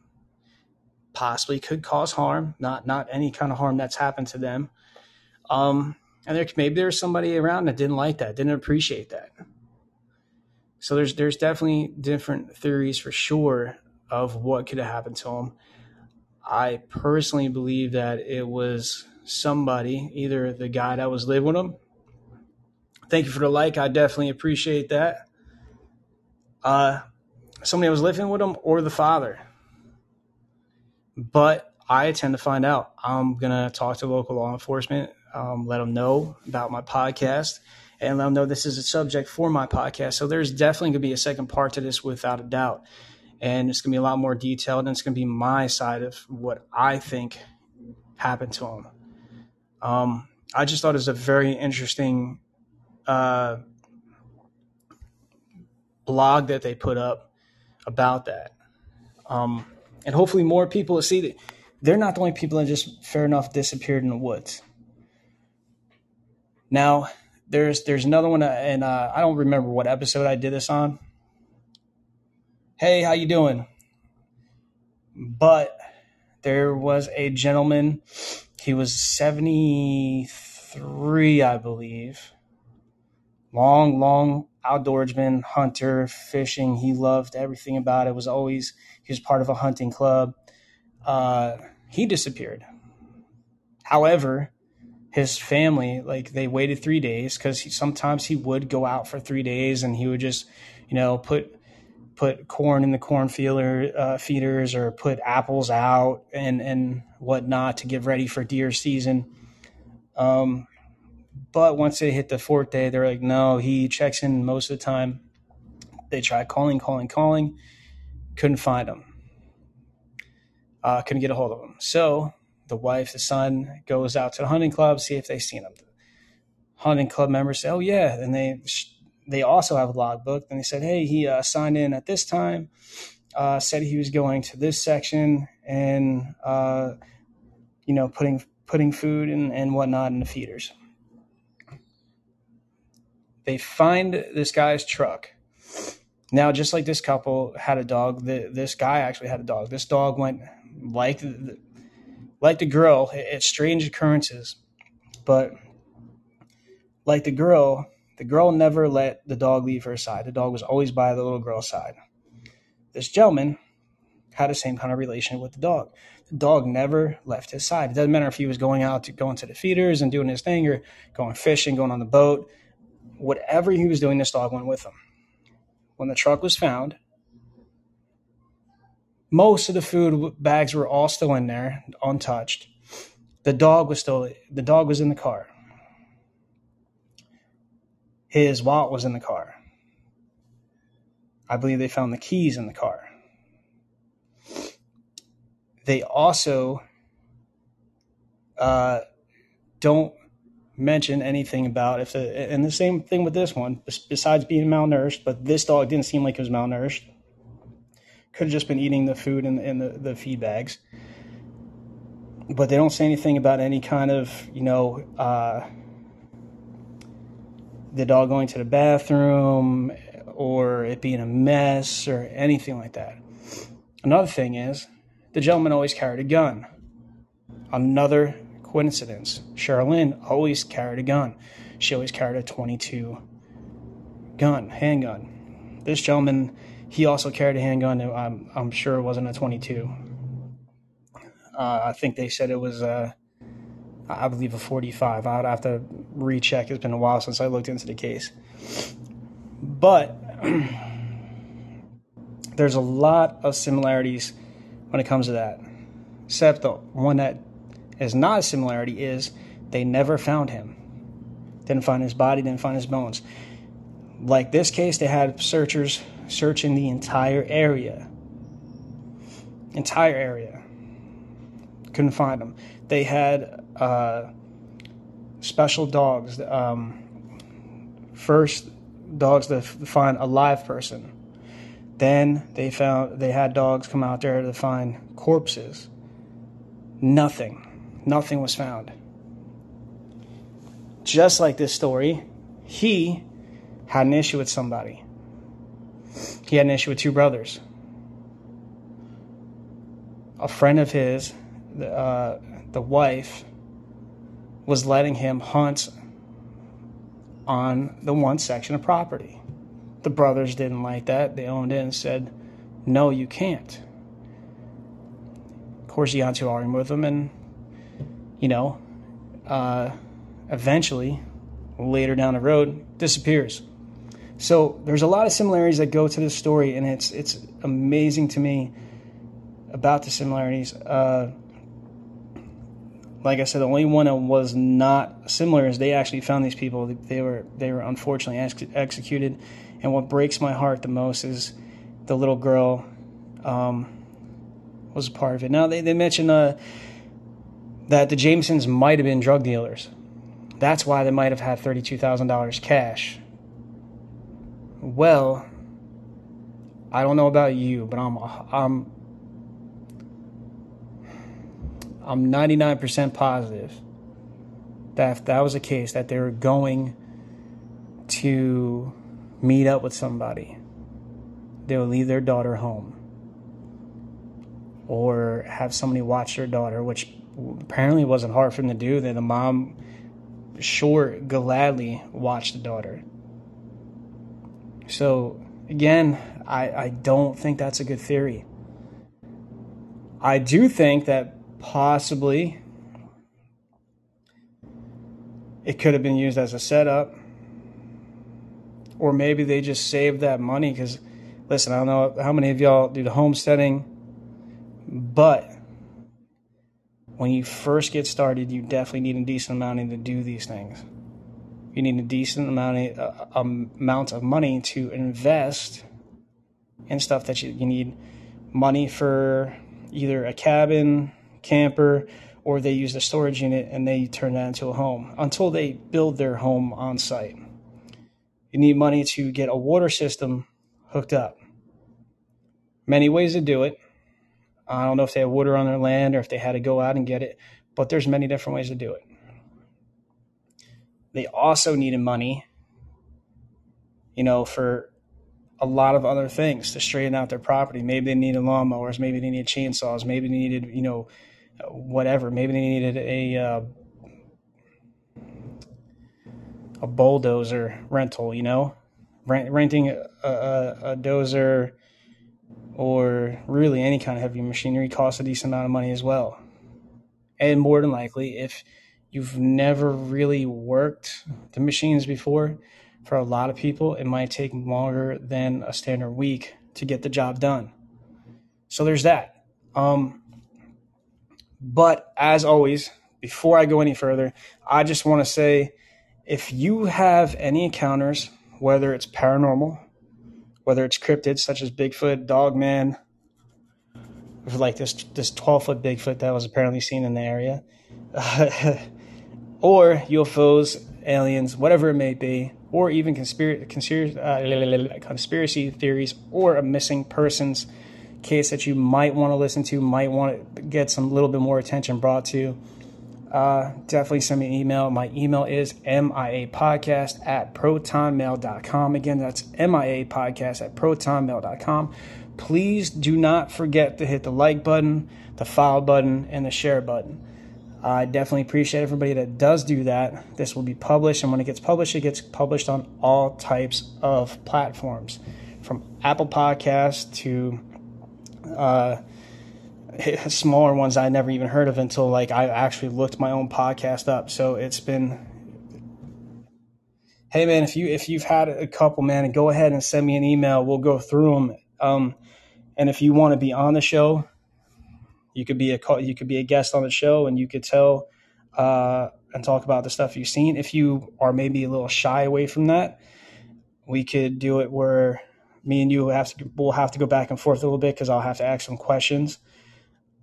possibly could cause harm, not not any kind of harm that's happened to them. Um, and there maybe there's somebody around that didn't like that, didn't appreciate that. So there's there's definitely different theories for sure of what could have happened to him. I personally believe that it was somebody, either the guy that was living with him. Thank you for the like. I definitely appreciate that. Uh, somebody that was living with him or the father. But I tend to find out. I'm going to talk to local law enforcement, um, let them know about my podcast, and let them know this is a subject for my podcast. So there's definitely going to be a second part to this without a doubt and it's going to be a lot more detailed and it's going to be my side of what I think happened to him. Um, I just thought it was a very interesting uh, blog that they put up about that. Um, and hopefully more people see that they're not the only people that just fair enough disappeared in the woods. Now, there's there's another one, uh, and uh, I don't remember what episode I did this on hey, how you doing? But there was a gentleman, he was 73, I believe. Long, long outdoorsman, hunter, fishing. He loved everything about it. Was always he was part of a hunting club. Uh, he disappeared. However, his family like they waited three days because sometimes he would go out for three days and he would just you know put put corn in the corn uh, feeders or put apples out and, and whatnot to get ready for deer season. Um, but once they hit the fourth day, they're like, no, he checks in most of the time. They tried calling, calling, calling, couldn't find him. Uh, couldn't get a hold of him. So the wife, the son goes out to the hunting club, see if they've seen him. Hunting club members say, oh, yeah. And they they also have a logbook. And they said, hey, he uh, signed in at this time uh, said he was going to this section and uh, you know putting putting food and, and whatnot in the feeders. They find this guy's truck. Now, just like this couple had a dog, the, this guy actually had a dog. This dog went like the, like the girl. It's strange occurrences, but like the girl, the girl never let the dog leave her side. The dog was always by the little girl's side. This gentleman had the same kind of relation with the dog. The dog never left his side. It doesn't matter if he was going out to going to the feeders and doing his thing or going fishing, going on the boat whatever he was doing, this dog went with him. When the truck was found, most of the food bags were all still in there, untouched. The dog was still the dog was in the car. His wallet was in the car. I believe they found the keys in the car. They also uh, don't mention anything about if and the same thing with this one besides being malnourished but this dog didn't seem like it was malnourished could have just been eating the food in, in the, the feed bags but they don't say anything about any kind of you know uh, the dog going to the bathroom or it being a mess or anything like that another thing is the gentleman always carried a gun another coincidence. Charlene always carried a gun. She always carried a 22 gun, handgun. This gentleman, he also carried a handgun. I'm, I'm sure it wasn't a 22. Uh, I think they said it was, uh, I believe, a 45. I'd have to recheck. It's been a while since I looked into the case. But there's a lot of similarities when it comes to that, except the one that is not a similarity is they never found him. Didn't find his body, didn't find his bones. Like this case, they had searchers searching the entire area. Entire area. Couldn't find him. They had uh, special dogs. Um, first, dogs to find a live person. Then they found they had dogs come out there to find corpses. Nothing nothing was found. Just like this story, he had an issue with somebody. He had an issue with two brothers. A friend of his, the, uh, the wife, was letting him hunt on the one section of property. The brothers didn't like that. They owned it and said, No, you can't. Of course, he got into argument with them, and you know, uh, eventually, later down the road, disappears. So there's a lot of similarities that go to this story, and it's it's amazing to me about the similarities. Uh, like I said, the only one that was not similar is they actually found these people. They were they were unfortunately ex- executed, and what breaks my heart the most is the little girl um, was a part of it. Now they they mention uh, that the Jamisons might have been drug dealers. That's why they might have had $32,000 cash. Well, I don't know about you, but I'm I'm I'm 99% positive that if that was the case that they were going to meet up with somebody, they would leave their daughter home or have somebody watch their daughter, which apparently wasn't hard for them to do. That the mom sure gladly watched the daughter. So again, I, I don't think that's a good theory. I do think that possibly it could have been used as a setup. Or maybe they just saved that money because, listen, I don't know how many of y'all do the homesteading, but when you first get started, you definitely need a decent amount to do these things. You need a decent amount of, uh, amount of money to invest in stuff that you, you need money for either a cabin, camper, or they use the storage unit and they turn that into a home until they build their home on site. You need money to get a water system hooked up. Many ways to do it. I don't know if they have water on their land or if they had to go out and get it, but there's many different ways to do it. They also needed money, you know, for a lot of other things to straighten out their property. Maybe they needed lawnmowers, maybe they needed chainsaws, maybe they needed, you know, whatever. Maybe they needed a uh, a bulldozer rental, you know, Rent, renting a, a, a, dozer or really any kind of heavy machinery costs a decent amount of money as well. And more than likely, if you've never really worked the machines before, for a lot of people, it might take longer than a standard week to get the job done. So there's that. Um, but as always, before I go any further, I just want to say if you have any encounters, whether it's paranormal, whether it's cryptids such as Bigfoot, Dogman, like this this 12 foot Bigfoot that was apparently seen in the area, or UFOs, aliens, whatever it may be, or even conspiracy uh, conspiracy theories, or a missing persons case that you might want to listen to, might want to get some little bit more attention brought to uh, definitely send me an email. My email is miapodcast at protonmail.com. Again, that's miapodcast at protonmail.com. Please do not forget to hit the like button, the follow button, and the share button. I definitely appreciate everybody that does do that. This will be published, and when it gets published, it gets published on all types of platforms from Apple Podcasts to uh, smaller ones I never even heard of until like I actually looked my own podcast up. So it's been hey man, if you if you've had a couple, man, go ahead and send me an email. We'll go through them. Um, and if you want to be on the show, you could be a you could be a guest on the show, and you could tell uh, and talk about the stuff you've seen. If you are maybe a little shy away from that, we could do it where me and you have to we'll have to go back and forth a little bit because I'll have to ask some questions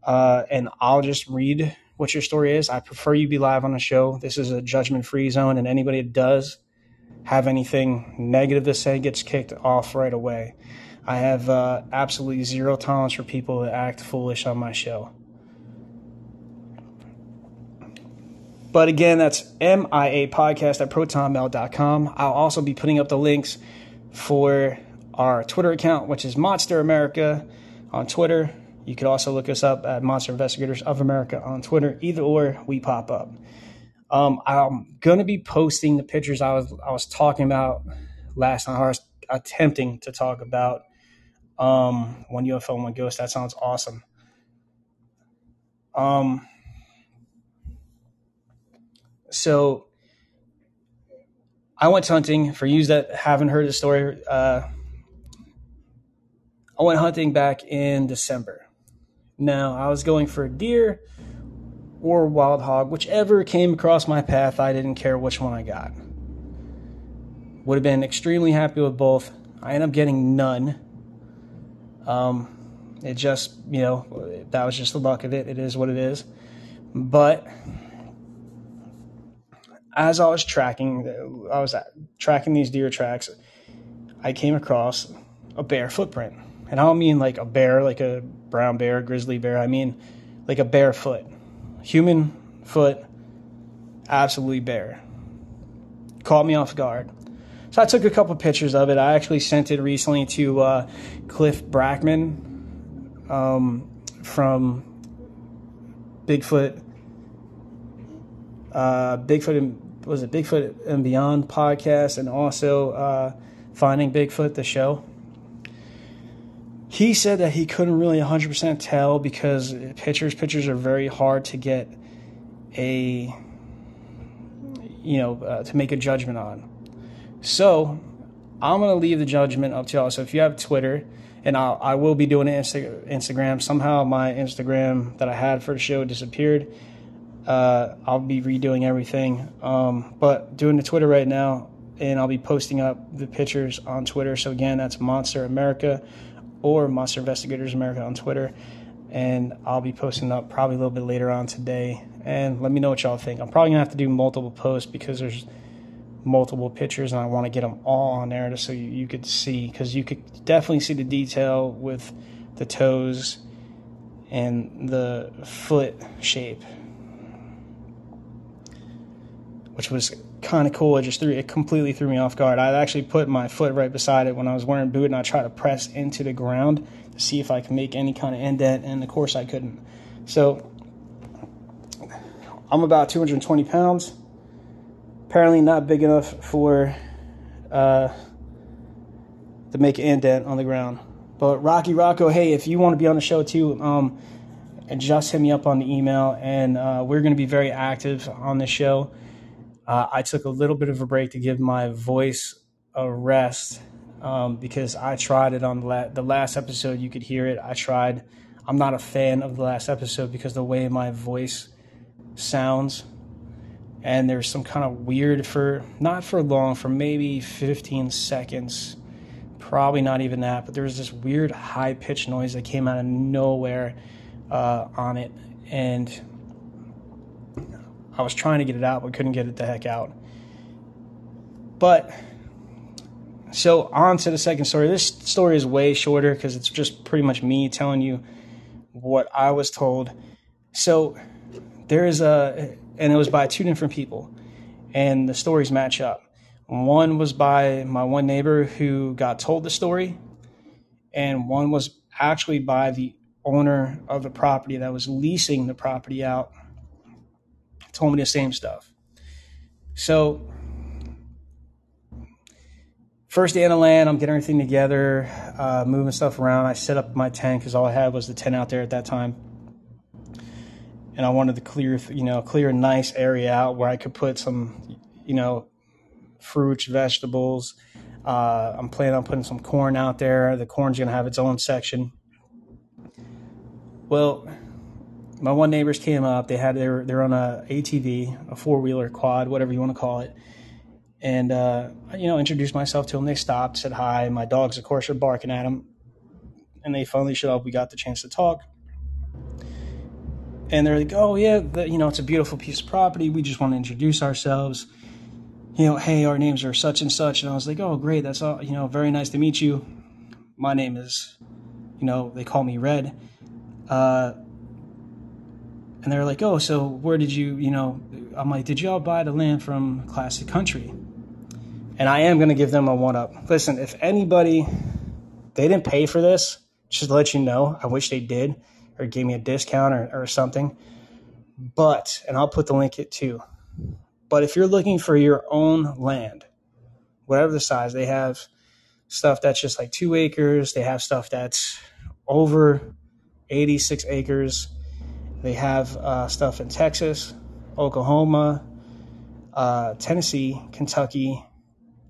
uh, and I'll just read what your story is. I prefer you be live on the show. This is a judgment free zone, and anybody that does have anything negative to say gets kicked off right away. I have uh, absolutely zero tolerance for people that act foolish on my show. But again, that's MIA podcast at protonmail.com. I'll also be putting up the links for our Twitter account, which is Monster America on Twitter. You could also look us up at Monster Investigators of America on Twitter. Either or, we pop up. Um, I'm gonna be posting the pictures I was I was talking about last time. I was attempting to talk about um, one UFO, one ghost. That sounds awesome. Um, so I went hunting for you that haven't heard the story. Uh, I went hunting back in December. Now, I was going for a deer or wild hog, whichever came across my path, I didn't care which one I got. Would have been extremely happy with both. I ended up getting none. Um, it just, you know, that was just the luck of it. It is what it is. But as I was tracking, I was tracking these deer tracks, I came across a bear footprint. And I don't mean like a bear, like a brown bear, grizzly bear. I mean like a bare foot, human foot, absolutely bare. Caught me off guard. So I took a couple pictures of it. I actually sent it recently to uh, Cliff Barackman um, from Bigfoot. Uh, Bigfoot and was it Bigfoot and Beyond podcast, and also uh, Finding Bigfoot the show he said that he couldn't really 100% tell because pitchers pitchers are very hard to get a you know uh, to make a judgment on so i'm going to leave the judgment up to y'all so if you have twitter and I'll, I will be doing Insta- Instagram. Somehow my Instagram that I had for the show disappeared. Uh, I'll be redoing everything, um, but doing the Twitter right now, and I'll be posting up the pictures on Twitter. So again, that's Monster America or Monster Investigators America on Twitter. And I'll be posting up probably a little bit later on today. And let me know what y'all think. I'm probably gonna have to do multiple posts because there's multiple pictures and I want to get them all on there so you, you could see because you could definitely see the detail with the toes, and the foot shape, which was kind of cool. It just threw it completely threw me off guard. I actually put my foot right beside it when I was wearing boot, and I tried to press into the ground to see if I could make any kind of indent, and of course I couldn't. So I'm about 220 pounds. Apparently not big enough for uh, to make an indent on the ground. But Rocky Rocco, hey, if you want to be on the show too, um, just hit me up on the email, and uh, we're going to be very active on the show. Uh, I took a little bit of a break to give my voice a rest um, because I tried it on the, la- the last episode. You could hear it. I tried. I'm not a fan of the last episode because the way my voice sounds, and there's some kind of weird for not for long, for maybe 15 seconds, probably not even that, but there was this weird high pitched noise that came out of nowhere uh, on it, and I was trying to get it out, but couldn't get it the heck out. But so on to the second story. This story is way shorter because it's just pretty much me telling you what I was told. So there is a, and it was by two different people, and the stories match up. One was by my one neighbor who got told the story, and one was actually by the owner of the property that was leasing the property out told me the same stuff. So, first day on the land, I'm getting everything together, uh, moving stuff around. I set up my tent because all I had was the tent out there at that time. And I wanted to clear, you know, clear a nice area out where I could put some, you know, fruits, vegetables. Uh, I'm planning on putting some corn out there. The corn's to have its own section. Well, my one neighbors came up. They had they're they're on a ATV, a four wheeler quad, whatever you want to call it. And uh, you know, introduced myself to them. They stopped, said hi. My dogs, of course, are barking at them, and they finally showed up. We got the chance to talk, and they're like, "Oh yeah, the, you know, it's a beautiful piece of property. We just want to introduce ourselves." You know, hey, our names are such and such, and I was like, "Oh, great, that's all. You know, very nice to meet you. My name is, you know, they call me Red." Uh, and they're like, "Oh, so where did you, you know?" I'm like, "Did y'all buy the land from Classic Country?" And I am to give them a one up. Listen, if anybody, they didn't pay for this, just to let you know. I wish they did, or gave me a discount or, or something. But, and I'll put the link it too. But if you're looking for your own land, whatever the size, they have stuff that's just like two acres. They have stuff that's over 86 acres they have uh, stuff in Texas, Oklahoma, uh, Tennessee, Kentucky,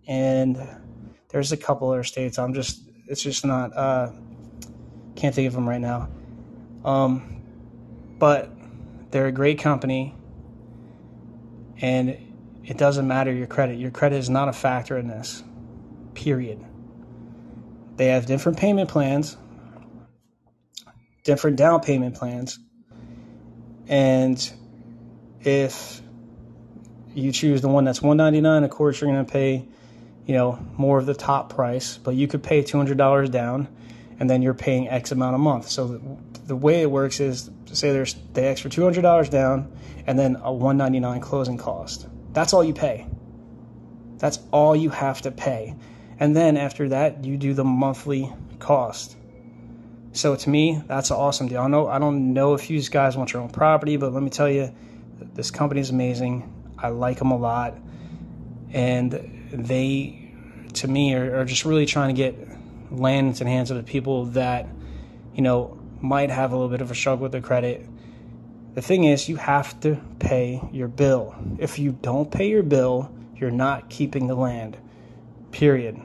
and there's a couple other states. I'm just, it's just not, uh, can't think of them right now. Um, but they're a great company, and it doesn't matter your credit. Your credit is not a factor in this, period. They have different payment plans, different down payment plans and if you choose the one that's 199 of course you're going to pay you know more of the top price but you could pay $200 down and then you're paying x amount a month. So the, the way it works is say there's the extra $200 down and then a 199 closing cost. That's all you pay. That's all you have to pay. And then after that you do the monthly cost so to me, that's an awesome deal. I know I don't know if you guys want your own property, but let me tell you, this company is amazing. I like them a lot, and they, to me, are, are just really trying to get land into the hands of the people that, you know, might have a little bit of a struggle with their credit. The thing is, you have to pay your bill. If you don't pay your bill, you're not keeping the land. Period.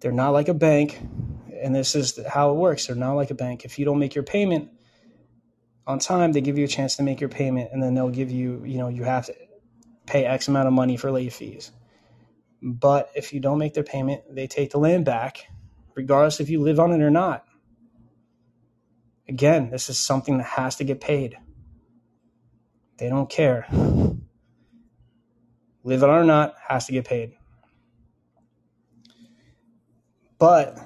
They're not like a bank and this is how it works. They're not like a bank. If you don't make your payment on time, they give you a chance to make your payment, and then they'll give you, you know, you have to pay X amount of money for late fees. But if you don't make their payment, they take the land back, regardless if you live on it or not. Again, this is something that has to get paid. They don't care. Live it on or not, has to get paid. But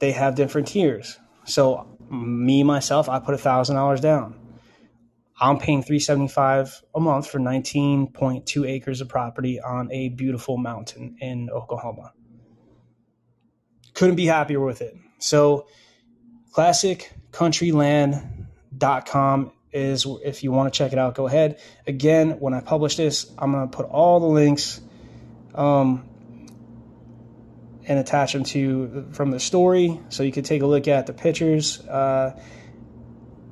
they have different tiers. So me myself, I put a thousand dollars down. I'm paying 375 a month for 19.2 acres of property on a beautiful mountain in Oklahoma. Couldn't be happier with it. So classiccountryland.com is if you want to check it out, go ahead. Again, when I publish this, I'm going to put all the links um, and attach them to from the story so you can take a look at the pictures. Uh,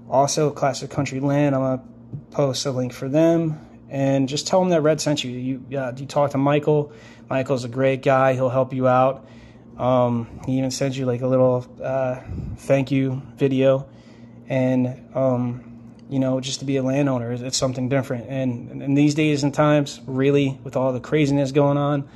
also, Classic Country Land, I'm going to post a link for them and just tell them that Red sent you. You, uh, you talk to Michael. Michael's a great guy, he'll help you out. Um, he even sends you like a little uh, thank you video. And um, you know, just to be a landowner. It's something different. And in these days and times, really, with all the craziness going on,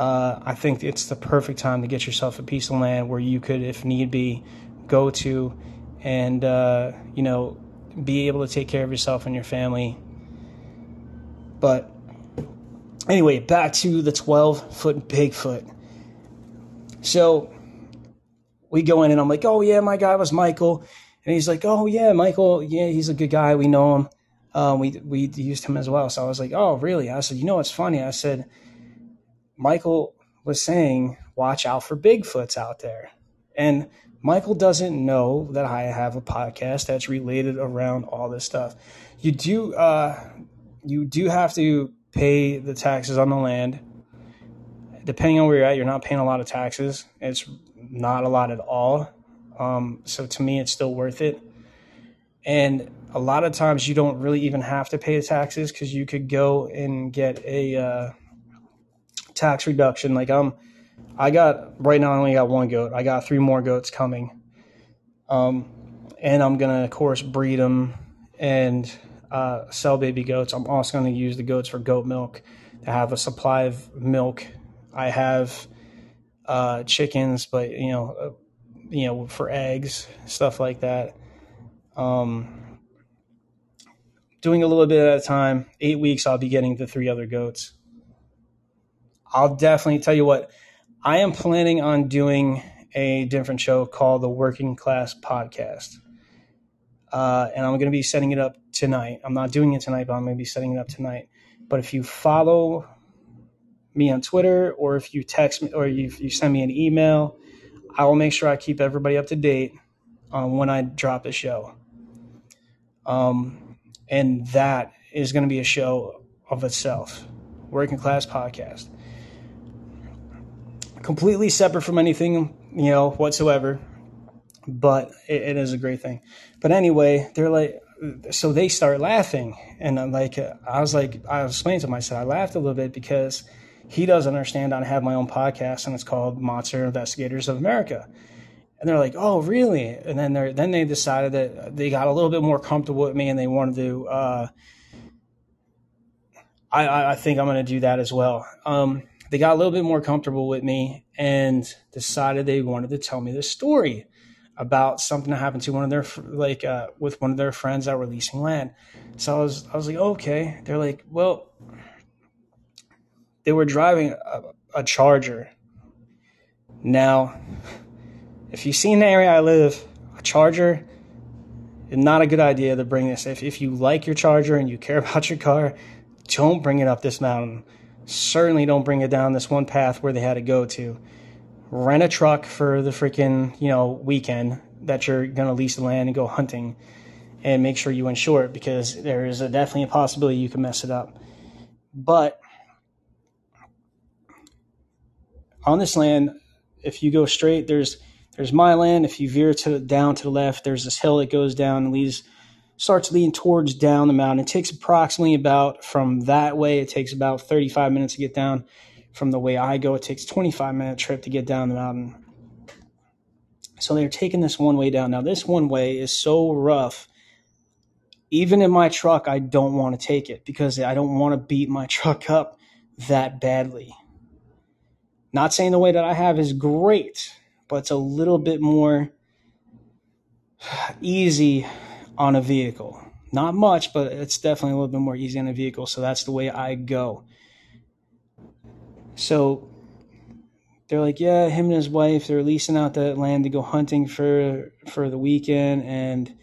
uh, I think it's the perfect time to get yourself a piece of land where you could, if need be, go to and, uh, you know, be able to take care of yourself and your family. But anyway, back to the 12 foot Bigfoot. So we go in and I'm like, oh, yeah, my guy was Michael and he's like, "Oh yeah, Michael, yeah, he's a good guy. We know him. Um, we we used him as well." So I was like, "Oh really?" I said, "You know what's funny?" I said, "Michael was saying, watch out for Bigfoots out there," and Michael doesn't know that I have a podcast that's related around all this stuff. You do uh, you do have to pay the taxes on the land. Depending on where you're at, you're not paying a lot of taxes. It's not a lot at all. Um, so to me, it's still worth it. And a lot of times you don't really even have to pay the taxes because you could go and get a uh, tax reduction. Like I'm, I got right now I only got one goat. I got three more goats coming, um, and I'm gonna of course breed them and uh, sell baby goats. I'm also gonna use the goats for goat milk to have a supply of milk. I have uh, chickens, but you know you know, for eggs, stuff like that. Um, doing a little bit at a time. Eight weeks, I'll be getting the three other goats. I'll definitely tell you what, I am planning on doing a different show called the Working Class Podcast. Uh, and I'm going to be setting it up tonight. I'm not doing it tonight, but I'm going to be setting it up tonight. But if you follow me on Twitter or if you text me or you, you send me an email, I will make sure I keep everybody up to date on when I drop the show. Um, and that is going to be a show of itself, working class podcast, completely separate from anything you know whatsoever. But it, it is a great thing. But anyway, they're like, so they start laughing, and I'm like, I was like, I was explaining to myself, I laughed a little bit because he doesn't understand I have my own podcast and it's called Monster Investigators of America. And they're like, "Oh, really?" And then they then they decided that they got a little bit more comfortable with me and they wanted to. Uh, I, I think I'm going to do that as well. Um, they got a little bit more comfortable with me and decided they wanted to tell me the story about something that happened to one of their like uh, with one of their friends that were leasing land. So I was I was like, okay. They're like, well, they were driving a, a Charger. Now, if you see in the area I live, a Charger is not a good idea to bring this. If, if you like your Charger and you care about your car, don't bring it up this mountain. Certainly don't bring it down this one path where they had to go to. Rent a truck for the freaking, you know, weekend that you're going to lease the land and go hunting and make sure you insure it because there is a, definitely a possibility you can mess it up. But on this land, if you go straight, there's there's my land. If you veer to down to the left, there's this hill that goes down and leads starts leading towards down the mountain. It takes approximately about from that way. It takes about 35 minutes to get down. From the way I go, it takes 25 minute trip to get down the mountain. So they're taking this one way down. Now this one way is so rough. Even in my truck, I don't want to take it because I don't want to beat my truck up that badly. Not saying the way that I have is great, but it's a little bit more easy on a vehicle. Not much, but it's definitely a little bit more easy on a vehicle. So that's the way I go. So they're like, yeah, him and his wife, they're leasing out the land to go hunting for for the weekend, and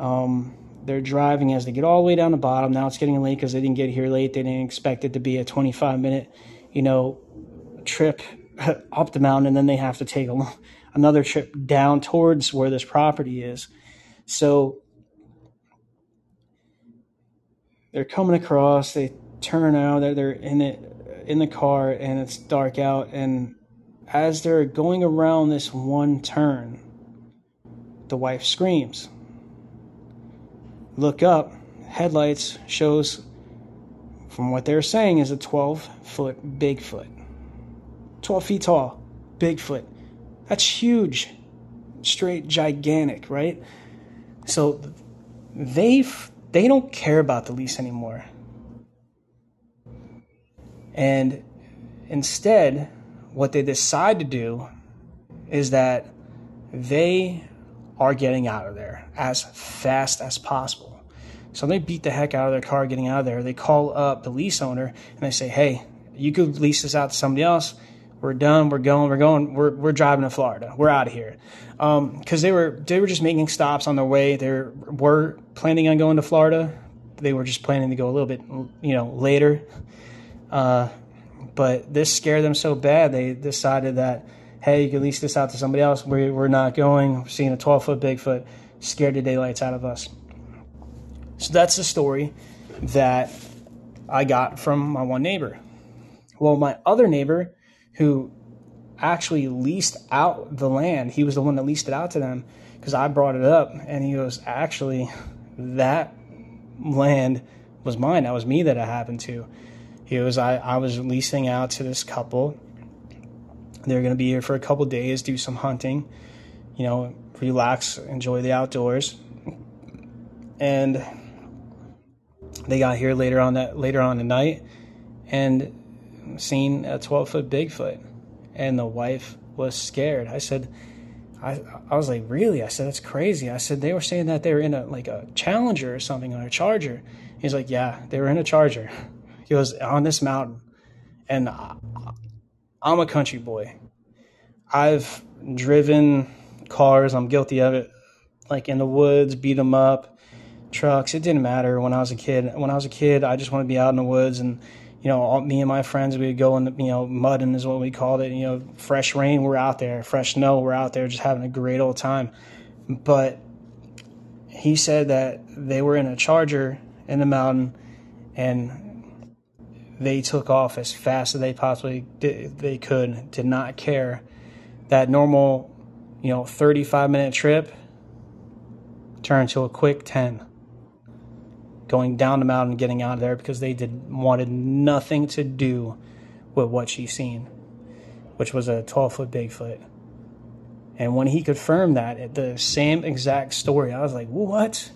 um, they're driving as they get all the way down the bottom. Now it's getting late because they didn't get here late. They didn't expect it to be a 25 minute, you know, trip up the mountain, and then they have to take a, another trip down towards where this property is. So they're coming across. They turn out. They're, they're in it in the car, and it's dark out. And as they're going around this one turn, the wife screams look up, headlights shows from what they're saying is a 12 foot Bigfoot. 12 feet tall, Bigfoot. That's huge. Straight gigantic, right? So they they don't care about the lease anymore. And instead, what they decide to do is that they are getting out of there as fast as possible. So they beat the heck out of their car getting out of there. They call up the lease owner and they say, "Hey, you could lease this out to somebody else. We're done. We're going. We're going. We're, we're driving to Florida. We're out of here." Because um, they were they were just making stops on their way. They were planning on going to Florida. They were just planning to go a little bit, you know, later. Uh, but this scared them so bad they decided that hey, you can lease this out to somebody else. We're, we're not going. We're seeing a 12 foot Bigfoot scared the daylights out of us. So that's the story that I got from my one neighbor. Well, my other neighbor, who actually leased out the land, he was the one that leased it out to them because I brought it up, and he goes, actually, that land was mine. That was me that it happened to. He was I, I was leasing out to this couple they're going to be here for a couple days, do some hunting, you know, relax, enjoy the outdoors. And they got here later on that later on the night and seen a 12 foot Bigfoot. And the wife was scared. I said, I, I was like, really? I said, that's crazy. I said, they were saying that they were in a like a Challenger or something on a Charger. He's like, yeah, they were in a Charger. He was on this mountain. And I'm a country boy. I've driven cars. I'm guilty of it. Like in the woods, beat them up, trucks. It didn't matter when I was a kid. When I was a kid, I just wanted to be out in the woods and you know, all, me and my friends, we'd go in the, you know, mudding is what we called it. You know, fresh rain, we're out there. Fresh snow, we're out there just having a great old time. But he said that they were in a charger in the mountain and they took off as fast as they possibly did, they could, did not care. That normal, you know, 35 minute trip turned to a quick 10. Going down the mountain, getting out of there because they did wanted nothing to do with what she seen, which was a 12 foot Bigfoot. And when he confirmed that, the same exact story, I was like, "What?"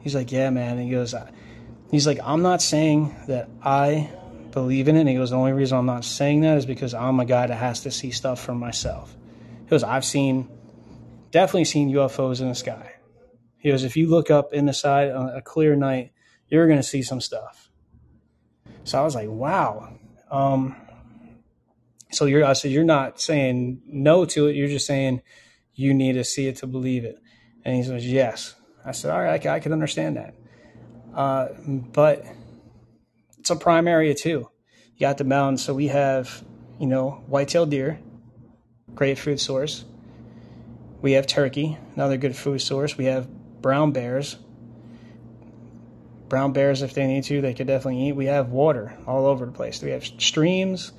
He's like, "Yeah, man." And he goes, uh, He's like, I'm not saying that I believe in it. And he goes, the only reason I'm not saying that is because I'm a guy that has to see stuff for myself. He goes, I've seen, definitely seen UFOs in the sky. He goes, if you look up in the side on a clear night, you're going to see some stuff. So I was like, wow. Um, so you're, I said, you're not saying no to it. You're just saying you need to see it to believe it. And he says, yes. I said, all right, I, I can understand that. Uh, but it's a prime area too. You got the mountains, so we have, you know, white-tailed deer, great food source. We have turkey, another good food source. We have brown bears. Brown bears, if they need to, they could definitely eat. We have water all over the place. We have streams,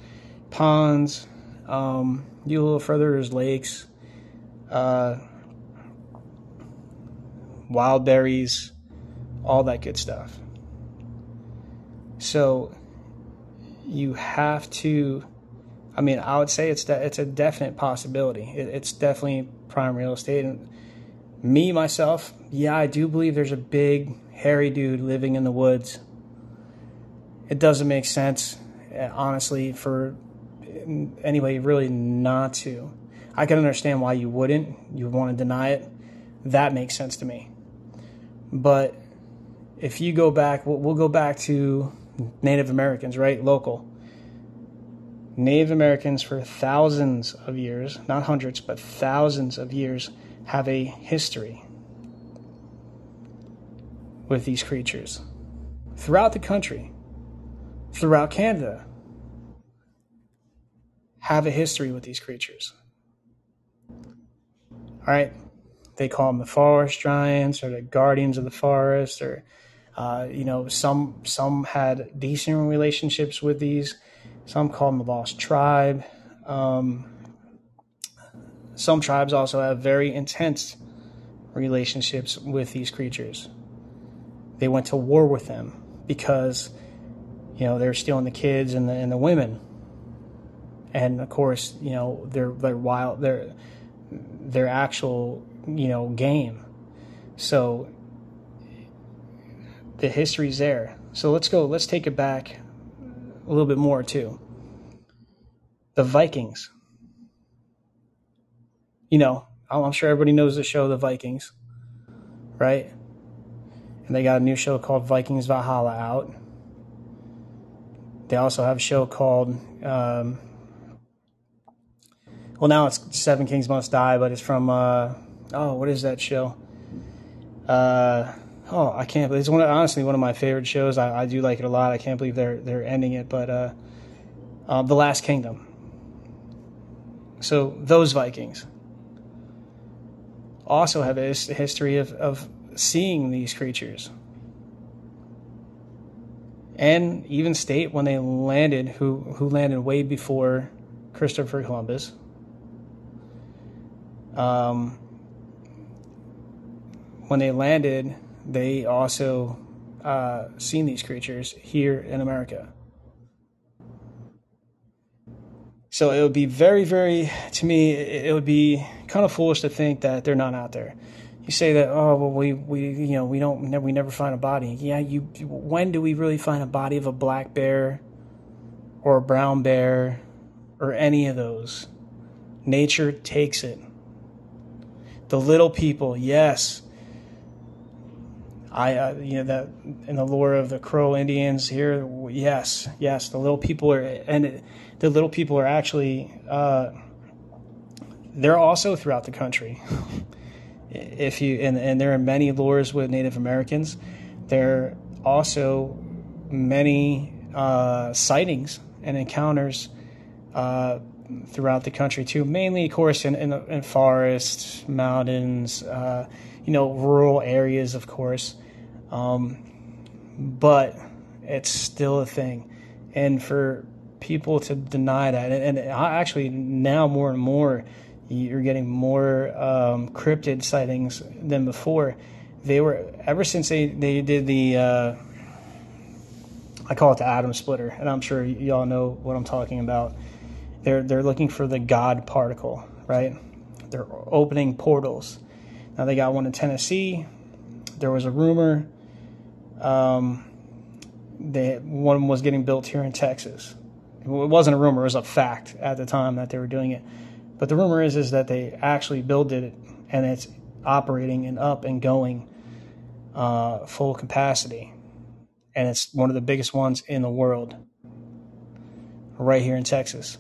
ponds. Um, you a little further, there's lakes, uh, wild berries all that good stuff. So you have to. I mean, I would say it's de- it's a definite possibility. It, it's definitely prime real estate. And me myself, yeah, I do believe there's a big hairy dude living in the woods. It doesn't make sense, eh, honestly, for anybody really not to. I can understand why you wouldn't. You want to deny it. That makes sense to me. But if you go back, we'll go back to Native Americans, right? Local. Native Americans for thousands of years, not hundreds, but thousands of years, have a history with these creatures throughout the country, throughout Canada, have a history with these creatures. All right, they call them the forest giants or the guardians of the forest, or uh, you know, some some had decent relationships with these. Some call them the lost tribe. Um, some tribes also have very intense relationships with these creatures. They went to war with them because, you know, they're stealing the kids and the, and the women. And of course, you know, they're, they're wild, they're, their actual, you know, game. So the history's there. So let's go, let's take it back a little bit more too. The Vikings. You know, I'm sure everybody knows the show The Vikings, right? And they got a new show called Vikings Valhalla out. They also have a show called, um, well, now it's Seven Kings Must Die, but it's from, uh, oh, what is that show? Uh, oh, I can't believe it's one of, honestly one of my favorite shows. I, I do like it a lot. I can't believe they're they're ending it, but uh, uh, the Last Kingdom. So those Vikings also have a history of, of seeing these creatures. And even state when they landed, who, who landed way before Christopher Columbus. Um, when they landed, they also uh, seen these creatures here in America. So it would be very, very, to me, it would be kind of foolish to think that they're not out there. You say that, oh, well, we, we, you know, we don't, we never find a body. Yeah, you, when do we really find a body of a black bear or a brown bear or any of those? Nature takes it. The little people, yes, I, uh, you know, that in the lore of the Crow Indians here, yes, yes, the little people are, and it, the little people are actually, uh, they're also throughout the country. if you, and, and there are many lures with Native Americans. There are also many uh, sightings and encounters uh, throughout the country too. Mainly, of course, in, in, in forests, mountains, uh, you know, rural areas, of course. Um, but it's still a thing. And for people to deny that, and, and actually now more and more, you're getting more um, cryptid sightings than before. They were ever since they they did the uh, I call it the atom splitter, and I'm sure y'all know what I'm talking about. They're they're looking for the God particle, right? They're opening portals. Now they got one in Tennessee. There was a rumor um, they one was getting built here in Texas. It wasn't a rumor; it was a fact at the time that they were doing it. But the rumor is is that they actually built it and it's operating and up and going uh, full capacity, and it's one of the biggest ones in the world. Right here in Texas,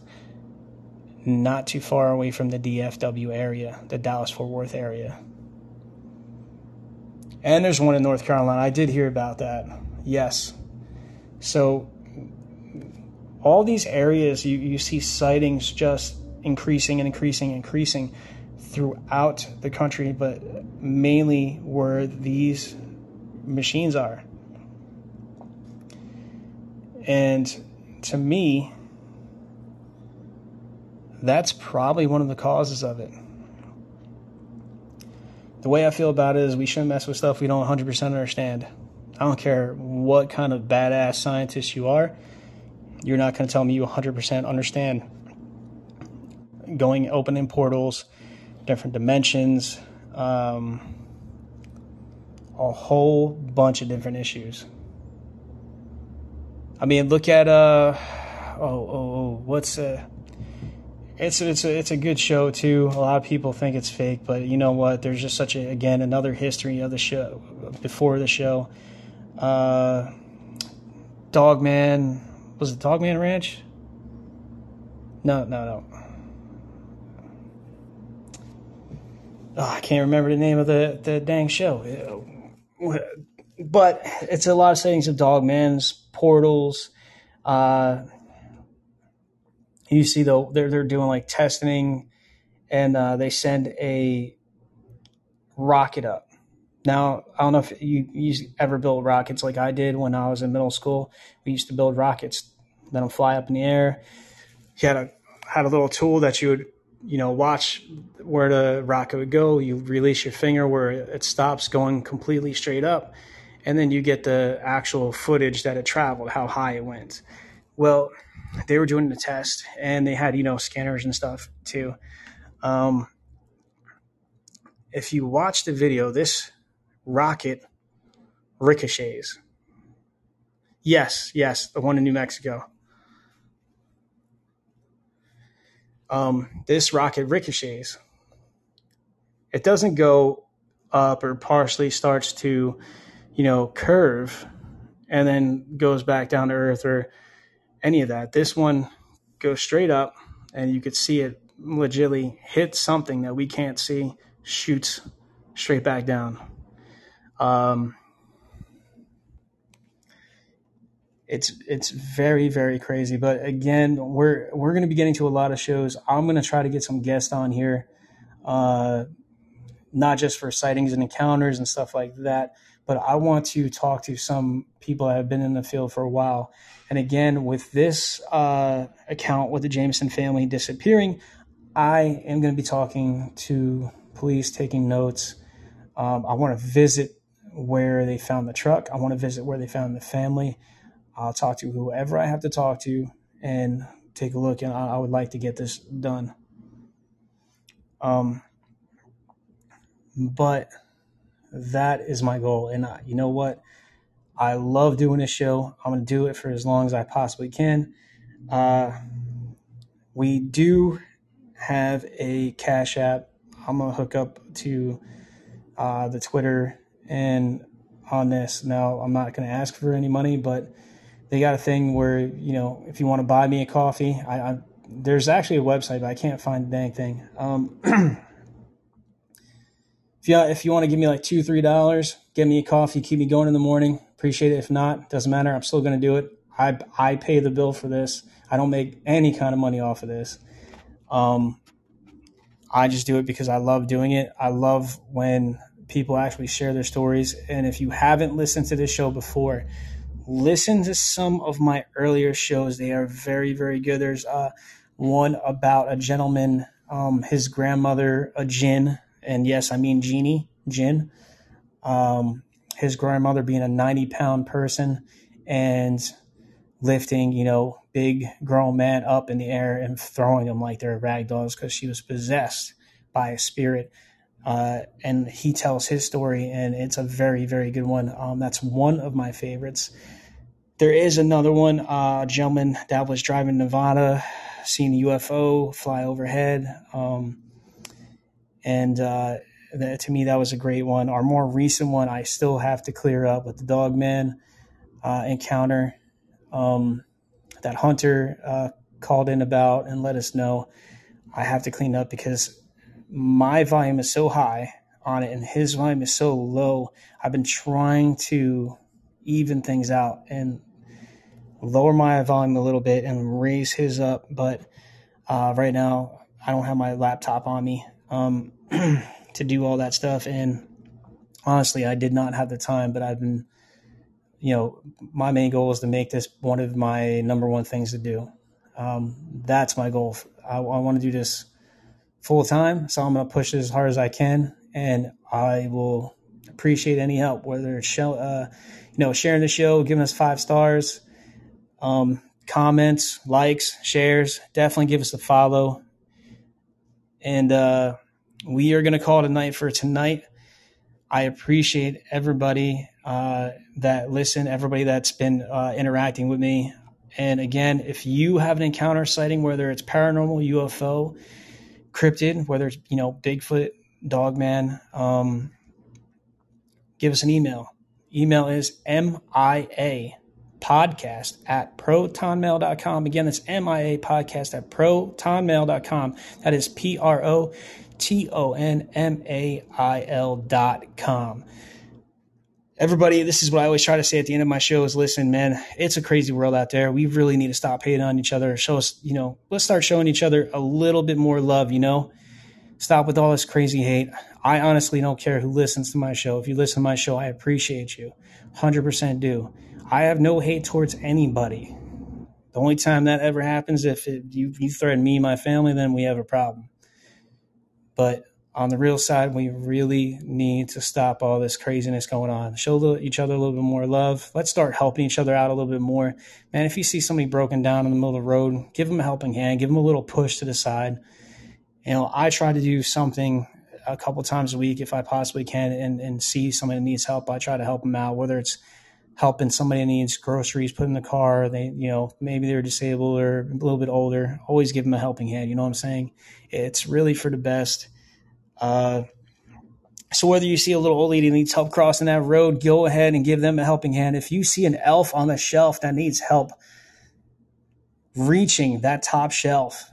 not too far away from the DFW area, the Dallas Fort Worth area. And there's one in North Carolina. I did hear about that. Yes. So all these areas you, you see sightings just increasing and increasing and increasing throughout the country, but mainly where these machines are. And to me, that's probably one of the causes of it the way I feel about it is we shouldn't mess with stuff we don't 100% understand. I don't care what kind of badass scientist you are, you're not going to tell me you 100% understand going opening portals, different dimensions, um, a whole bunch of different issues. I mean, look at uh, oh oh oh, what's uh it's it's a, it's a good show too. A lot of people think it's fake, but you know what? There's just such a again another history of the show before the show. Uh, Dogman was it Dogman Ranch? No, no, no. Oh, I can't remember the name of the, the dang show. But it's a lot of sightings of dogmans, portals. Uh, you see, though, they're, they're doing like testing and uh, they send a rocket up. Now, I don't know if you, you ever build rockets like I did when I was in middle school. We used to build rockets, let them fly up in the air. You had a had a little tool that you would you know watch where the rocket would go. You release your finger where it stops going completely straight up, and then you get the actual footage that it traveled, how high it went. Well, they were doing the test, and they had you know scanners and stuff too. Um, if you watch the video, this rocket ricochets. Yes, yes, the one in New Mexico. Um, this rocket ricochets. It doesn't go up or partially starts to, you know, curve and then goes back down to earth or any of that. This one goes straight up and you could see it legitly hit something that we can't see, shoots straight back down. Um, it's it's very very crazy. But again, we're we're going to be getting to a lot of shows. I'm going to try to get some guests on here, uh, not just for sightings and encounters and stuff like that, but I want to talk to some people that have been in the field for a while. And again, with this uh, account with the Jamison family disappearing, I am going to be talking to police, taking notes. Um, I want to visit where they found the truck. I want to visit where they found the family. I'll talk to whoever I have to talk to and take a look. And I, I would like to get this done. Um, but that is my goal. And I, you know what? I love doing this show. I'm going to do it for as long as I possibly can. Uh, we do have a Cash App. I'm going to hook up to uh, the Twitter and on this. Now, I'm not going to ask for any money, but they got a thing where you know if you want to buy me a coffee, I, I there's actually a website, but I can't find the dang thing. Um, if you if you want to give me like two three dollars, get me a coffee, keep me going in the morning. Appreciate it. If not, doesn't matter. I'm still gonna do it. I I pay the bill for this. I don't make any kind of money off of this. Um, I just do it because I love doing it. I love when people actually share their stories. And if you haven't listened to this show before, listen to some of my earlier shows. They are very, very good. There's uh, one about a gentleman, um, his grandmother, a Jinn, and yes, I mean genie, Jinn. Um, his grandmother being a 90 pound person and lifting, you know, big grown man up in the air and throwing them like they're rag dolls because she was possessed by a spirit. Uh, and he tells his story, and it's a very, very good one. Um, that's one of my favorites. There is another one, uh, gentleman that was driving Nevada, seeing a UFO fly overhead. Um, and uh, that, to me, that was a great one. Our more recent one, I still have to clear up with the Dogman uh, encounter um, that Hunter uh, called in about and let us know. I have to clean up because my volume is so high on it and his volume is so low. I've been trying to even things out and lower my volume a little bit and raise his up. But uh, right now, I don't have my laptop on me um, to do all that stuff. And honestly, I did not have the time, but I've been, you know, my main goal is to make this one of my number one things to do. Um, that's my goal. I, I want to do this full time, so I'm going to push as hard as I can, and I will appreciate any help, whether it's show, uh, you know, sharing the show, giving us five stars, um, comments, likes, shares. Definitely give us a follow. And uh, we are going to call it a night for tonight. I appreciate everybody uh, that listened, everybody that's been uh, interacting with me. And again, if you have an encounter sighting, whether it's paranormal, UFO, cryptid, whether it's you know Bigfoot, Dogman, um, give us an email. Email is mia podcast at protonmail.com. Again, that's MIA podcast at protonmail.com. That is P R O T O N M A I L dot com. Everybody, this is what I always try to say at the end of my show is listen, man, it's a crazy world out there. We really need to stop hating on each other. Show us, you know, let's start showing each other a little bit more love, you know? Stop with all this crazy hate. I honestly don't care who listens to my show. If you listen to my show, I appreciate you. 100% do. I have no hate towards anybody. The only time that ever happens if it, you, you threaten me, and my family, then we have a problem. But on the real side, we really need to stop all this craziness going on. Show each other a little bit more love. Let's start helping each other out a little bit more. Man, if you see somebody broken down in the middle of the road, give them a helping hand, give them a little push to the side. You know, I try to do something a couple times a week if I possibly can and, and see somebody that needs help. I try to help them out, whether it's helping somebody needs groceries put in the car, they, you know, maybe they're disabled or a little bit older, always give them a helping hand. You know what I'm saying? It's really for the best uh, so whether you see a little old lady needs help crossing that road, go ahead and give them a helping hand. If you see an elf on the shelf that needs help reaching that top shelf,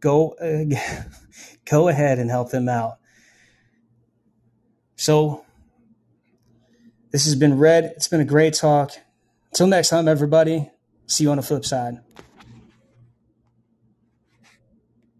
go uh, go ahead and help them out. So this has been Red. It's been a great talk. Until next time, everybody. See you on the flip side.